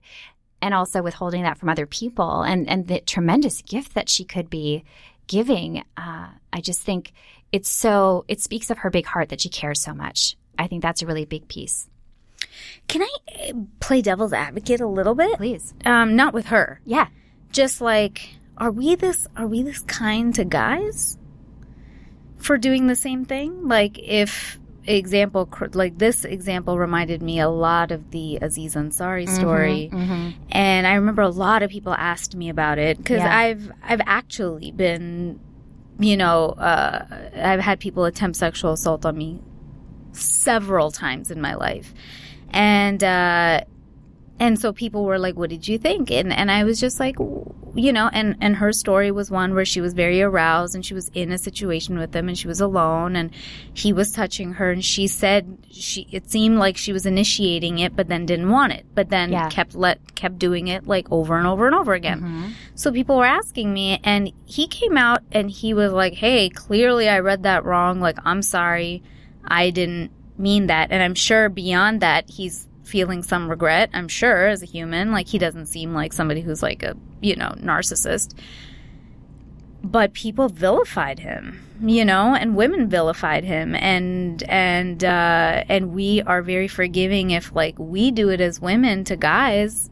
[SPEAKER 1] and also withholding that from other people and, and the tremendous gift that she could be giving. Uh, I just think it's so, it speaks of her big heart that she cares so much. I think that's a really big piece.
[SPEAKER 2] Can I uh, play devil's advocate a little bit?
[SPEAKER 1] Please.
[SPEAKER 2] Um, not with her.
[SPEAKER 1] Yeah.
[SPEAKER 2] Just like are we this are we this kind to guys for doing the same thing? Like if example like this example reminded me a lot of the Aziz Ansari mm-hmm, story mm-hmm, mm-hmm. and I remember a lot of people asked me about it because yeah. I've I've actually been you know uh, I've had people attempt sexual assault on me several times in my life and uh, and so people were like, "What did you think?" And and I was just like, you know, and and her story was one where she was very aroused and she was in a situation with him and she was alone and he was touching her and she said she it seemed like she was initiating it but then didn't want it, but then yeah. kept let kept doing it like over and over and over again. Mm-hmm. So people were asking me and he came out and he was like, "Hey, clearly I read that wrong. Like, I'm sorry. I didn't mean that. And I'm sure beyond that, he's feeling some regret. I'm sure as a human, like he doesn't seem like somebody who's like a, you know, narcissist. But people vilified him, you know, and women vilified him, and and uh, and we are very forgiving if like we do it as women to guys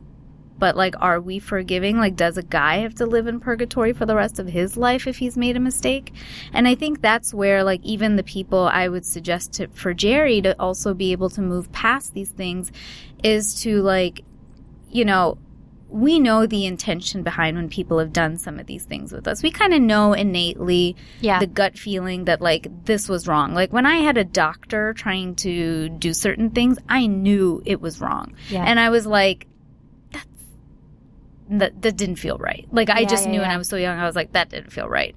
[SPEAKER 2] but like are we forgiving like does a guy have to live in purgatory for the rest of his life if he's made a mistake and i think that's where like even the people i would suggest to, for jerry to also be able to move past these things is to like you know we know the intention behind when people have done some of these things with us. We kind of know innately
[SPEAKER 1] Yeah.
[SPEAKER 2] the gut feeling that like this was wrong. Like when I had a doctor trying to do certain things, I knew it was wrong.
[SPEAKER 1] Yeah.
[SPEAKER 2] And I was like, that, that didn't feel right. Like I
[SPEAKER 1] Yeah,
[SPEAKER 2] just
[SPEAKER 1] yeah,
[SPEAKER 2] knew when. I was so young, I was like, that didn't feel right.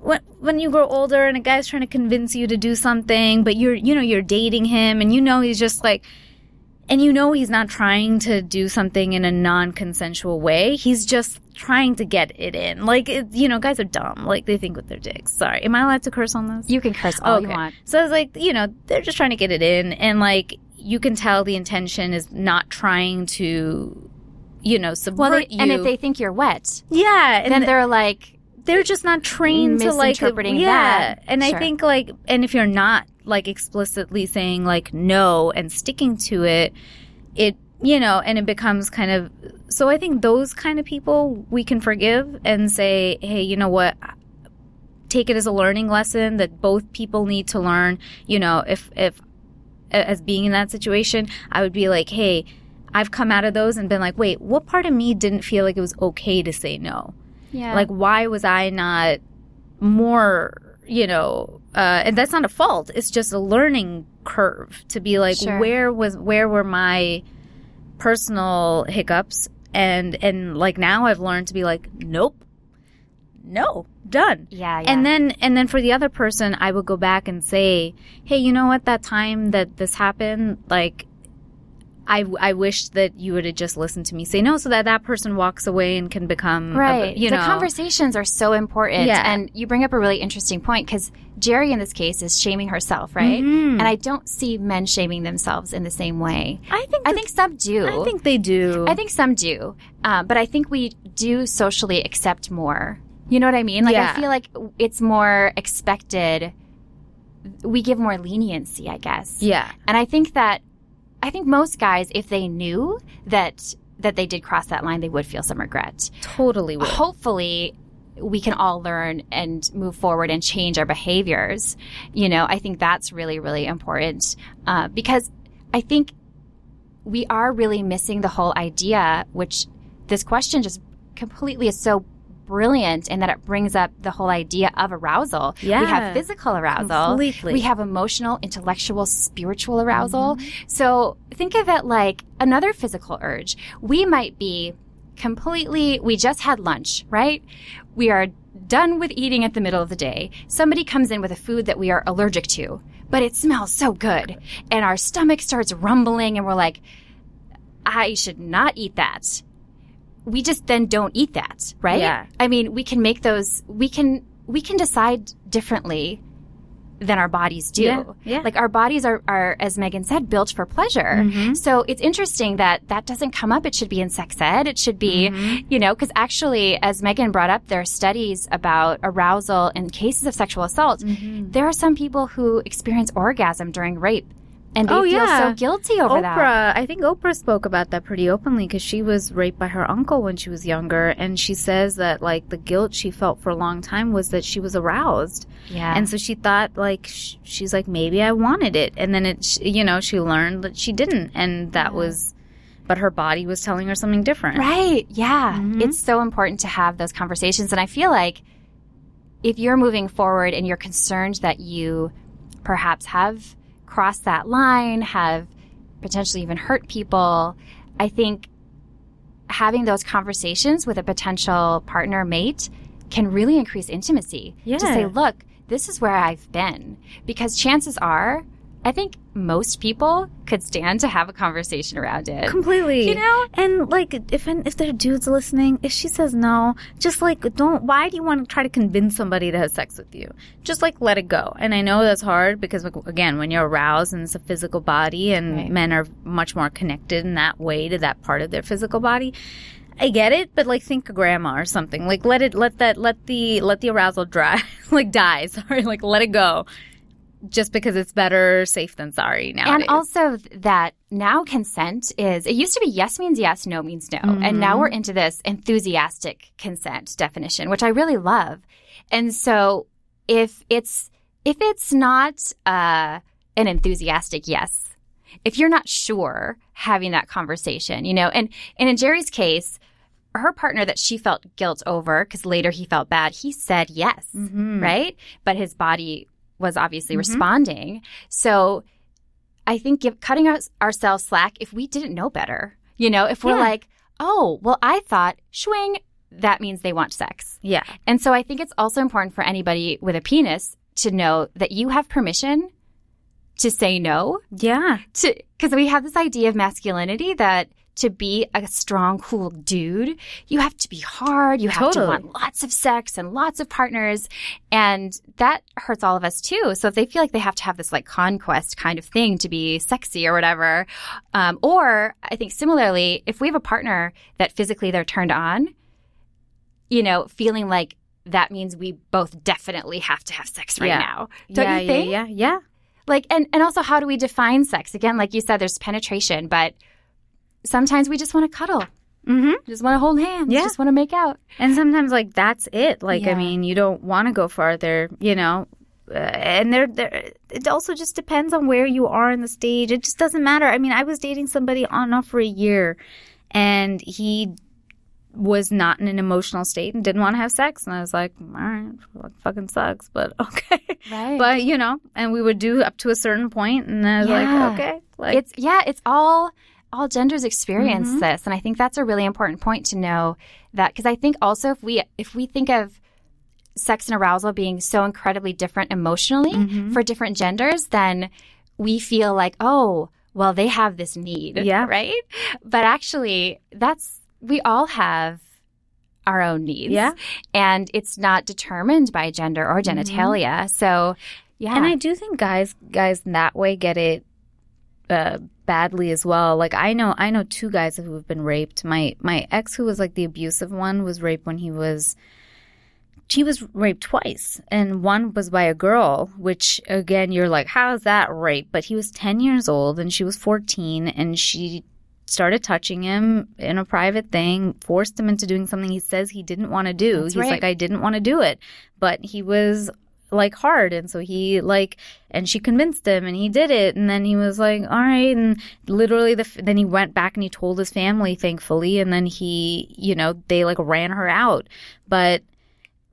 [SPEAKER 2] When when you grow older and a guy's trying to convince you to do something, but you're you know you're dating him and you know he's just like and you know he's not trying to do something in a non-consensual way. He's just trying to get it in. Like it, you know, guys are dumb. Like they think with their dicks. Sorry, am I allowed to curse on this?
[SPEAKER 1] You can curse all you want.
[SPEAKER 2] So it's like, you know, they're just trying to get it in and like you can tell the intention is not trying to you know, subvert
[SPEAKER 1] Well, they,
[SPEAKER 2] you.
[SPEAKER 1] and if they think you're wet,
[SPEAKER 2] yeah, and
[SPEAKER 1] then they're like,
[SPEAKER 2] they're just not trained to like yeah.
[SPEAKER 1] that.
[SPEAKER 2] And I think like, and if you're not like explicitly saying like no and sticking to it, it you know, and it becomes kind of. So I think those kind of people we can forgive and say, hey, you know what. Take it as a learning lesson that both people need to learn. You know, if if as being in that situation, I would be like, hey, I've come out of those and been like, wait, what part of me didn't feel like it was okay to say no?
[SPEAKER 1] yeah,
[SPEAKER 2] Like, why was I not more, you know, uh, and that's not a fault. It's just a learning curve to be like,
[SPEAKER 1] Sure.
[SPEAKER 2] where was, where were my personal hiccups? And, and like now I've learned to be like, nope, no, done.
[SPEAKER 1] yeah, yeah.
[SPEAKER 2] And then, and then for the other person, I would go back and say, hey, you know what? That time that this happened, like, I, I wish that you would have just listened to me say no so that that person walks away and can become a-
[SPEAKER 1] Right.
[SPEAKER 2] you
[SPEAKER 1] the
[SPEAKER 2] know
[SPEAKER 1] conversations are so important.
[SPEAKER 2] Yeah.
[SPEAKER 1] And you bring up a really interesting point because Jerry, in this case, is shaming herself, right?
[SPEAKER 2] Mhm.
[SPEAKER 1] And I don't see men shaming themselves in the same way.
[SPEAKER 2] I think
[SPEAKER 1] I think some do.
[SPEAKER 2] I think they do
[SPEAKER 1] I think some do. Um, but I think we do socially accept more. You know what I mean? Like,
[SPEAKER 2] Yeah.
[SPEAKER 1] I feel like it's more expected. We give more leniency, I guess.
[SPEAKER 2] yeah
[SPEAKER 1] And I think that I think most guys, if they knew that that they did cross that line, they would feel some regret.
[SPEAKER 2] totally would.
[SPEAKER 1] Hopefully, we can all learn and move forward and change our behaviors. You know, I think that's really, really important uh, because I think we are really missing the whole idea, which this question just completely is so brilliant in that it brings up the whole idea of arousal.
[SPEAKER 2] Yeah.
[SPEAKER 1] We have physical arousal.
[SPEAKER 2] Completely.
[SPEAKER 1] We have emotional, intellectual, spiritual arousal. Mm-hmm. So think of it like another physical urge. We might be completely, we just had lunch, right? We are done with eating at the middle of the day. Somebody comes in with a food that we are allergic to, but it smells so good. And our stomach starts rumbling and we're like, I should not eat that. We just then don't eat that, right?
[SPEAKER 2] Yeah.
[SPEAKER 1] I mean, we can make those, we can, we can decide differently than our bodies do.
[SPEAKER 2] Yeah, yeah.
[SPEAKER 1] Like our bodies are, are, as Megan said, built for pleasure.
[SPEAKER 2] Mm-hmm.
[SPEAKER 1] So it's interesting that that doesn't come up. It should be in sex ed. It should be,
[SPEAKER 2] Mm-hmm.
[SPEAKER 1] you know, because actually, as Megan brought up, there are studies about arousal in cases of sexual assault.
[SPEAKER 2] Mm-hmm.
[SPEAKER 1] There are some people who experience orgasm during rape. And they
[SPEAKER 2] Oh,
[SPEAKER 1] feel
[SPEAKER 2] yeah.
[SPEAKER 1] so guilty over
[SPEAKER 2] Oprah,
[SPEAKER 1] that.
[SPEAKER 2] I think Oprah spoke about that pretty openly because she was raped by her uncle when she was younger, and she says that like the guilt she felt for a long time was that she was aroused,
[SPEAKER 1] Yeah.
[SPEAKER 2] and so she thought like sh- she's like maybe I wanted it, and then it sh- you know she learned that she didn't, and that was, but her body was telling her something different.
[SPEAKER 1] Right. Yeah.
[SPEAKER 2] Mm-hmm.
[SPEAKER 1] It's so important to have those conversations. And I feel like if you're moving forward and you're concerned that you perhaps have crossed that line, have potentially even hurt people, I think having those conversations with a potential partner mate can really increase intimacy. To say, look, this is where I've been. Because chances are I think most people could stand to have a conversation around it.
[SPEAKER 2] Completely.
[SPEAKER 1] You know?
[SPEAKER 2] And like if if there are dudes listening, if she says no, just like don't why do you want to try to convince somebody to have sex with you? Just like let it go. And I know that's hard because again, when you're aroused and it's a physical body and
[SPEAKER 1] Right.
[SPEAKER 2] men are much more connected in that way to that part of their physical body. I get it, but like think of grandma or something. Like let it let that let the let the arousal dry like die. Sorry, like let it go. Just because it's better safe than sorry now.
[SPEAKER 1] And also that now consent is, it used to be yes means yes, no means no. And now we're into this enthusiastic consent definition, which I really love. And so if it's, if it's not uh, an enthusiastic yes, if you're not sure having that conversation, you know, and, and in Jerry's case, her partner that she felt guilt over, because later he felt bad, he said yes,
[SPEAKER 2] Mhm.
[SPEAKER 1] right? But his body was obviously mm-hmm. responding. So I think give, cutting our, ourselves slack if we didn't know better, you know, if we're
[SPEAKER 2] Yeah.
[SPEAKER 1] like, oh, well, I thought swing, that means they want sex.
[SPEAKER 2] Yeah.
[SPEAKER 1] And so I think it's also important for anybody with a penis to know that you have permission to say no
[SPEAKER 2] Yeah.
[SPEAKER 1] to because we have this idea of masculinity that to be a strong, cool dude, you have to be hard. You have
[SPEAKER 2] Totally.
[SPEAKER 1] to want lots of sex and lots of partners. And that hurts all of us too. So if they feel like they have to have this like conquest kind of thing to be sexy or whatever, um, or I think similarly, if we have a partner that physically they're turned on, you know, feeling like that means we both definitely have to have sex right
[SPEAKER 2] Yeah.
[SPEAKER 1] now. Don't
[SPEAKER 2] yeah,
[SPEAKER 1] you think?
[SPEAKER 2] Yeah, yeah, yeah.
[SPEAKER 1] like and and also how do we define sex again like you said there's penetration but sometimes we just want to cuddle
[SPEAKER 2] Mm-hmm.
[SPEAKER 1] just want to hold hands
[SPEAKER 2] Yeah.
[SPEAKER 1] just want to make out
[SPEAKER 2] And sometimes, like, that's it. Like, I mean, you don't want to go farther, you know. Uh, and there, there, it also just depends on where you are in the stage. It just doesn't matter. I mean, I was dating somebody on and off for a year, and he was not in an emotional state and didn't want to have sex. And I was like, all right, fucking sucks, but okay.
[SPEAKER 1] Right.
[SPEAKER 2] But, you know, and we would do up to a certain point, and I was
[SPEAKER 1] Yeah.
[SPEAKER 2] like, okay. Like,
[SPEAKER 1] it's yeah it's all all genders experience
[SPEAKER 2] Mm-hmm.
[SPEAKER 1] this and i think that's a really important point to know that because i think also if we if we think of sex and arousal being so incredibly different emotionally
[SPEAKER 2] Mm-hmm.
[SPEAKER 1] for different genders then we feel like oh well they have this need
[SPEAKER 2] Yeah.
[SPEAKER 1] right but actually that's we all have our own needs
[SPEAKER 2] Yeah.
[SPEAKER 1] and it's not determined by gender or genitalia so yeah
[SPEAKER 2] Mm-hmm. And I do think guys guys in that way get it uh, badly as well. Like I know I know two guys who have been raped. My my ex who was like the abusive one was raped when he was she was raped twice. And one was by a girl which again you're like how is that rape? But he was 10 years old and she was 14 and she started touching him in a private thing forced him into doing something he says he didn't want to do.
[SPEAKER 1] That's
[SPEAKER 2] he's like i didn't want to do it. But he was like hard and so he like and she convinced him and he did it and then he was like all right and literally the then he went back and he told his family thankfully and then he you know they like ran her out but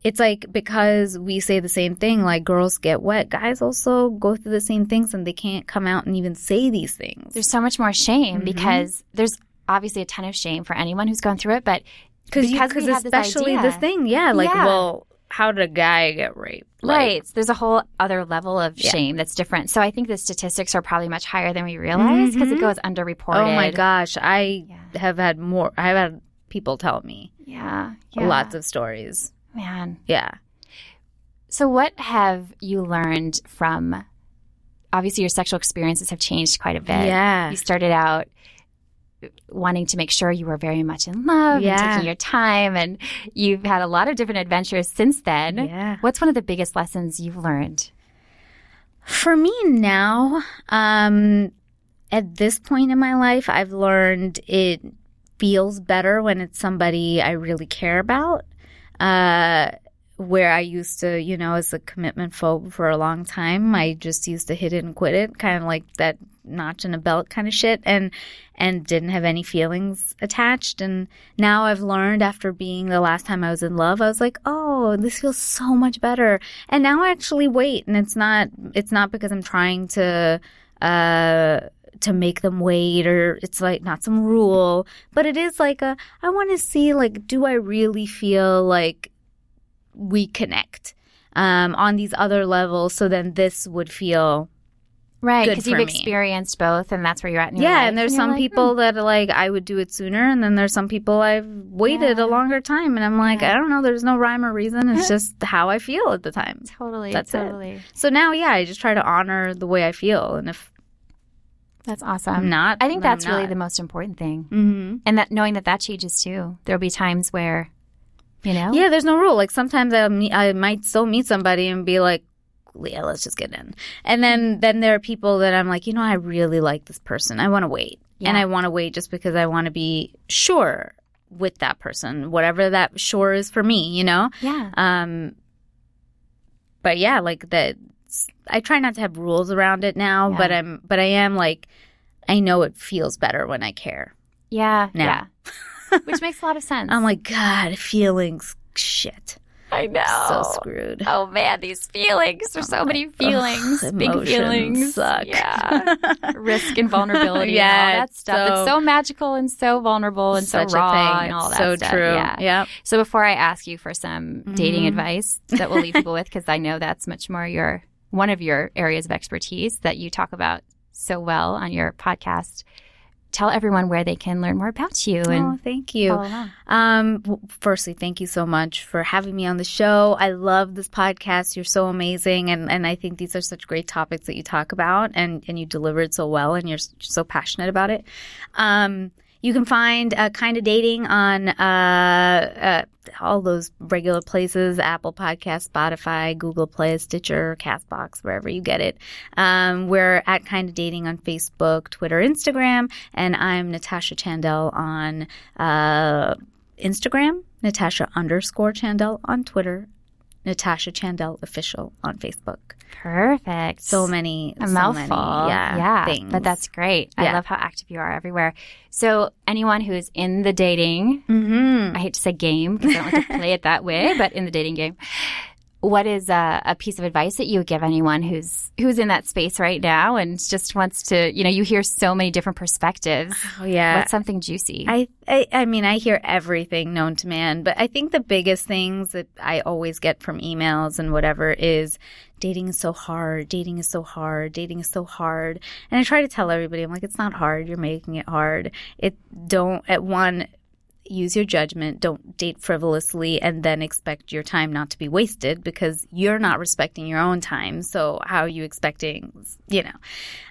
[SPEAKER 2] it's like because we say the same thing like girls get wet guys also go through the same things and they can't come out and even say these things
[SPEAKER 1] there's so much more shame
[SPEAKER 2] Mm-hmm.
[SPEAKER 1] because there's obviously a ton of shame for anyone who's gone through it, but
[SPEAKER 2] because
[SPEAKER 1] have this
[SPEAKER 2] especially
[SPEAKER 1] idea.
[SPEAKER 2] this thing yeah like
[SPEAKER 1] Yeah.
[SPEAKER 2] well how did a guy get raped Like,
[SPEAKER 1] right, there's a whole other level of
[SPEAKER 2] Yeah.
[SPEAKER 1] shame that's different. So I think the statistics are probably much higher than we realize because it mm-hmm. goes oh underreported.
[SPEAKER 2] oh my gosh i
[SPEAKER 1] Yeah.
[SPEAKER 2] have had more i have had people tell me
[SPEAKER 1] Yeah, yeah.
[SPEAKER 2] lots of stories
[SPEAKER 1] man.
[SPEAKER 2] yeah
[SPEAKER 1] So what have you learned from? Obviously, your sexual experiences have changed quite a bit.
[SPEAKER 2] Yeah.
[SPEAKER 1] you started out wanting to make sure you were very much in love
[SPEAKER 2] Yeah.
[SPEAKER 1] and taking your time, and you've had a lot of different adventures since then.
[SPEAKER 2] Yeah.
[SPEAKER 1] What's one of the biggest lessons you've learned?
[SPEAKER 2] For me now, um, at this point in my life, I've learned it feels better when it's somebody I really care about. Uh, where I used to, you know, as a commitment phobe for a long time, I just used to hit it and quit it, kind of like that notch in a belt kind of shit, and and didn't have any feelings attached. And now I've learned after being the last time I was in love, I was like, oh, this feels so much better. And now I actually wait, and it's not it's not because I'm trying to uh to make them wait or it's like not some rule but it is like a i want to see like do i really feel like we connect um on these other levels so then this would feel
[SPEAKER 1] Right, because you've
[SPEAKER 2] me.
[SPEAKER 1] experienced both, and that's where you're at in your
[SPEAKER 2] yeah,
[SPEAKER 1] life,
[SPEAKER 2] and there's
[SPEAKER 1] you're
[SPEAKER 2] some
[SPEAKER 1] like,
[SPEAKER 2] people
[SPEAKER 1] hmm.
[SPEAKER 2] that like I would do it sooner, and then there's some people I've waited
[SPEAKER 1] Yeah.
[SPEAKER 2] a longer time, and I'm like
[SPEAKER 1] Yeah.
[SPEAKER 2] I don't know. There's no rhyme or reason. It's just how I feel at the time.
[SPEAKER 1] Totally,
[SPEAKER 2] That's it.
[SPEAKER 1] totally.
[SPEAKER 2] So now, yeah, I just try to honor the way I feel, and if
[SPEAKER 1] That's awesome.
[SPEAKER 2] I'm not,
[SPEAKER 1] I think that's really the most important thing,
[SPEAKER 2] hmm
[SPEAKER 1] and that knowing that that changes too. There'll be times where, you know,
[SPEAKER 2] Yeah, there's no rule. Like sometimes I meet, I might still meet somebody and be like, "Yeah, let's just get in." And then then there are people that I'm like, you know, I really like this person. I want to wait, and I want to wait just because I want to be sure with that person, whatever that sure is for me. You know.
[SPEAKER 1] yeah,
[SPEAKER 2] Um. But yeah, like that. I try not to have rules around it now,
[SPEAKER 1] Yeah.
[SPEAKER 2] but I'm but I am like, I know it feels better when I care.
[SPEAKER 1] yeah,
[SPEAKER 2] Now.
[SPEAKER 1] yeah, which makes a lot of sense.
[SPEAKER 2] I'm like, God, feelings, shit,
[SPEAKER 1] I know,
[SPEAKER 2] so screwed.
[SPEAKER 1] Oh man, these feelings. There's so many feelings.
[SPEAKER 2] Ugh,
[SPEAKER 1] big feelings.
[SPEAKER 2] suck.
[SPEAKER 1] Yeah. Risk and vulnerability and all
[SPEAKER 2] Yeah,
[SPEAKER 1] that stuff.
[SPEAKER 2] so-
[SPEAKER 1] it's so magical and so vulnerable and so raw and all
[SPEAKER 2] It's
[SPEAKER 1] that
[SPEAKER 2] so
[SPEAKER 1] stuff.
[SPEAKER 2] true.
[SPEAKER 1] Yeah.
[SPEAKER 2] Yep.
[SPEAKER 1] So before I ask you for some dating
[SPEAKER 2] Mhm.
[SPEAKER 1] advice that we'll leave people with, because I know that's much more your one of your areas of expertise that you talk about so well on your podcast. Tell everyone where they can learn more about you
[SPEAKER 2] oh, thank you. Um, firstly, thank you so much for having me on the show. I love this podcast. You're so amazing, and and I think these are such great topics that you talk about, and and you deliver it so well, and you're so passionate about it. Um, you can find uh, Kinda Dating on uh, uh, all those regular places: Apple Podcast, Spotify, Google Play, Stitcher, Castbox, wherever you get it. Um, we're at Kinda Dating on Facebook, Twitter, Instagram, and I'm Natasha Chandel on uh, Instagram, Natasha underscore Chandel on Twitter, Natasha Chandel official on Facebook.
[SPEAKER 1] Perfect.
[SPEAKER 2] So many,
[SPEAKER 1] a
[SPEAKER 2] so
[SPEAKER 1] mouthful.
[SPEAKER 2] many, yeah,
[SPEAKER 1] yeah.
[SPEAKER 2] things.
[SPEAKER 1] But that's great. I love how active you are everywhere. So anyone who's in the dating,
[SPEAKER 2] hmm
[SPEAKER 1] I hate to say game because I don't like to play it that way, but in the dating game, what is a, a piece of advice that you would give anyone who's who's in that space right now and just wants to, you know, you hear so many different perspectives.
[SPEAKER 2] Oh yeah.
[SPEAKER 1] What's something juicy?
[SPEAKER 2] I, I I mean I hear everything known to man, but I think the biggest things that I always get from emails and whatever is dating is so hard, dating is so hard, dating is so hard. And I try to tell everybody I'm like it's not hard, you're making it hard. It don't at one use your judgment, don't date frivolously and then expect your time not to be wasted because you're not respecting your own time. So how are you expecting, you know.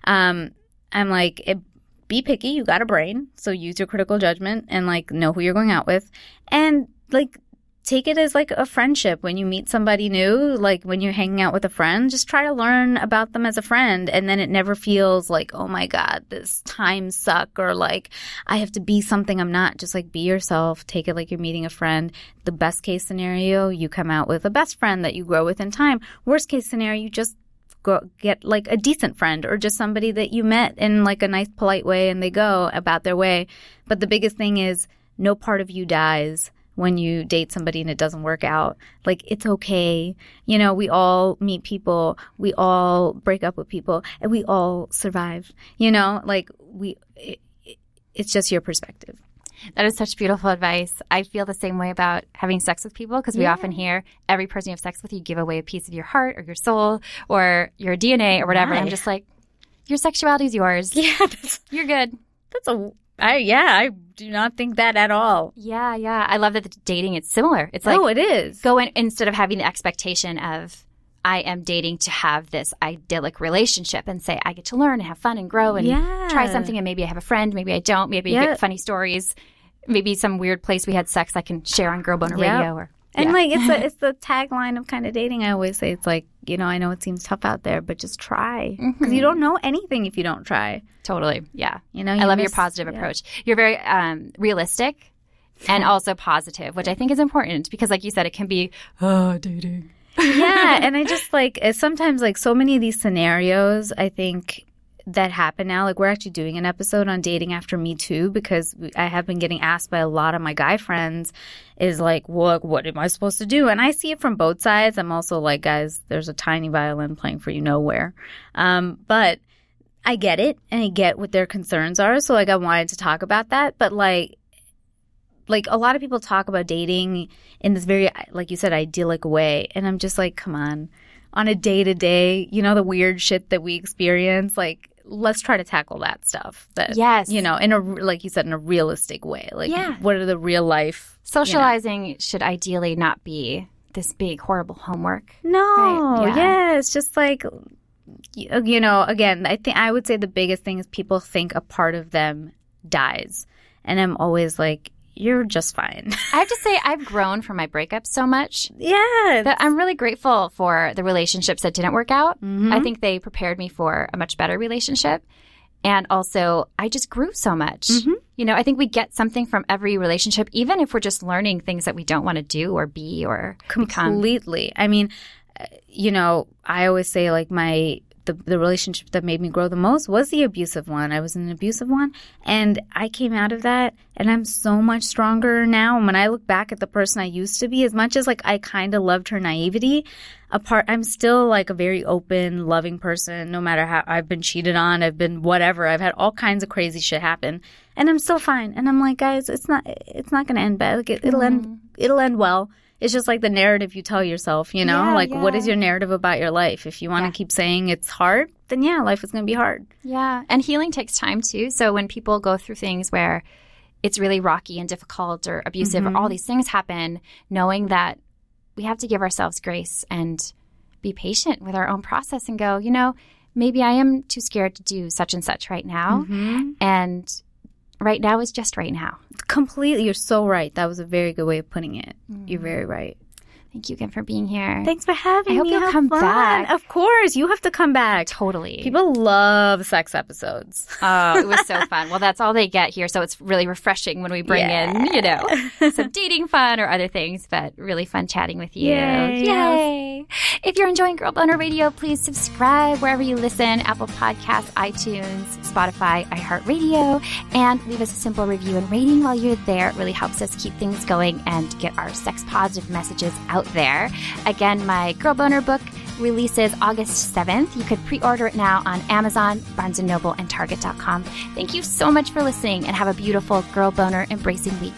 [SPEAKER 2] Um I'm like it, be picky. You got a brain, so use your critical judgment and like know who you're going out with, and like take it as like a friendship when you meet somebody new. Like when you're hanging out with a friend, just try to learn about them as a friend, and then it never feels like oh my god, this time suck or like I have to be something I'm not. Just like be yourself. Take it like you're meeting a friend. The best case scenario, you come out with a best friend that you grow with in time. Worst case scenario, you just go get like a decent friend or just somebody that you met in like a nice polite way and they go about their way but the biggest thing is no part of you dies when you date somebody and it doesn't work out like it's okay you know we all meet people we all break up with people and we all survive you know like we it, it's just your perspective
[SPEAKER 1] that is such beautiful advice. I feel the same way about having sex with people because we
[SPEAKER 2] Yeah.
[SPEAKER 1] often hear every person you have sex with, you give away a piece of your heart or your soul or your DNA or whatever.
[SPEAKER 2] Why?
[SPEAKER 1] I'm just like, your sexuality is yours.
[SPEAKER 2] yeah that's,
[SPEAKER 1] You're good.
[SPEAKER 2] that's a I yeah I do not think that at all
[SPEAKER 1] Yeah, yeah. I love that the dating it's similar. It's like
[SPEAKER 2] oh it is
[SPEAKER 1] go in instead of having the expectation of I am dating to have this idyllic relationship and say I get to learn and have fun and grow and
[SPEAKER 2] Yeah.
[SPEAKER 1] try something and maybe I have a friend, maybe I don't, maybe I get funny stories, maybe some weird place we had sex I can share on Girl Boner
[SPEAKER 2] Yeah.
[SPEAKER 1] Radio or
[SPEAKER 2] And
[SPEAKER 1] yeah.
[SPEAKER 2] like it's a, it's the tagline of Kinda Dating. I always say it's like you know I know it seems tough out there, but just try because you don't know anything if you don't try.
[SPEAKER 1] totally. Yeah.
[SPEAKER 2] You know,
[SPEAKER 1] I
[SPEAKER 2] you
[SPEAKER 1] love your positive
[SPEAKER 2] yeah.
[SPEAKER 1] approach. You're very um, realistic and also positive, which I think is important because like you said it can be oh dating.
[SPEAKER 2] yeah, and I just like uh, sometimes like so many of these scenarios. I think that happen now. Like we're actually doing an episode on dating after Me Too because I have been getting asked by a lot of my guy friends, is like, what what am I supposed to do? And I see it from both sides. I'm also like, guys, there's a tiny violin playing for you nowhere, um, but. I get it and I get what their concerns are. So like I wanted to talk about that, but like like a lot of people talk about dating in this very like you said idyllic way and I'm just like come on. on a day to day, you know, the weird shit that we experience, like let's try to tackle that stuff. That
[SPEAKER 1] Yes.
[SPEAKER 2] you know, in a like you said, in a realistic way. Like,
[SPEAKER 1] Yeah.
[SPEAKER 2] what are the real life?
[SPEAKER 1] Socializing should ideally not be this big, horrible homework.
[SPEAKER 2] No,
[SPEAKER 1] Right, yeah.
[SPEAKER 2] yeah, it's just like you you know. Again, I think I would say the biggest thing is people think a part of them dies, and I'm always like, you're just fine.
[SPEAKER 1] I have to say, I've grown from my breakups so much
[SPEAKER 2] yeah,
[SPEAKER 1] that I'm really grateful for the relationships that didn't work out.
[SPEAKER 2] Mm-hmm.
[SPEAKER 1] I think they prepared me for a much better relationship. And also, I just grew so much.
[SPEAKER 2] Mm-hmm.
[SPEAKER 1] You know, I think we get something from every relationship, even if we're just learning things that we don't want to do or be or become.
[SPEAKER 2] completely. I mean, uh, you know, I always say like my the the relationship that made me grow the most was the abusive one. I was in an abusive one, and I came out of that, and I'm so much stronger now. And when I look back at the person I used to be, as much as like I kind of loved her naivety, apart, I'm still like a very open, loving person. No matter how I've been cheated on, I've been whatever. I've had all kinds of crazy shit happen, and I'm still fine. And I'm like, guys, it's not it's not going to end bad. Like it, it'll end mm-hmm. it'll end well. It's just like the narrative you tell yourself, you know?
[SPEAKER 1] Yeah,
[SPEAKER 2] like, what is your narrative about your life? If you want to
[SPEAKER 1] Yeah.
[SPEAKER 2] keep saying it's hard, then yeah, life is going to be hard.
[SPEAKER 1] Yeah. And healing takes time too. So when people go through things where it's really rocky and difficult or abusive or all mm-hmm. these things happen, knowing that we have to give ourselves grace and be patient with our own process and go, you know, maybe I am too scared to do such and such right now. Mm-hmm. And right now is just right now.
[SPEAKER 2] Completely. You're so right. That was a very good way of putting it. You're mm-hmm. very right.
[SPEAKER 1] Thank you again for being here.
[SPEAKER 2] Thanks for having me.
[SPEAKER 1] I hope
[SPEAKER 2] me.
[SPEAKER 1] you'll
[SPEAKER 2] Have
[SPEAKER 1] come
[SPEAKER 2] fun.
[SPEAKER 1] back.
[SPEAKER 2] Of course. You have to come back.
[SPEAKER 1] Totally.
[SPEAKER 2] People love sex episodes.
[SPEAKER 1] Oh, it was so fun. Well, that's all they get here. So it's really refreshing when we bring in, you know, some dating fun or other things, but really fun chatting with you.
[SPEAKER 2] Yay.
[SPEAKER 1] Yay. If you're enjoying Girl Boner Radio, please subscribe wherever you listen Apple Podcasts, iTunes, Spotify, iHeartRadio, and leave us a simple review and rating while you're there. It really helps us keep things going and get our sex positive messages out there. Again, my Girl Boner book releases August 7th. You could pre-order it now on Amazon, Barnes & Noble, and Target.com. Thank you so much for listening and have a beautiful Girl Boner embracing week.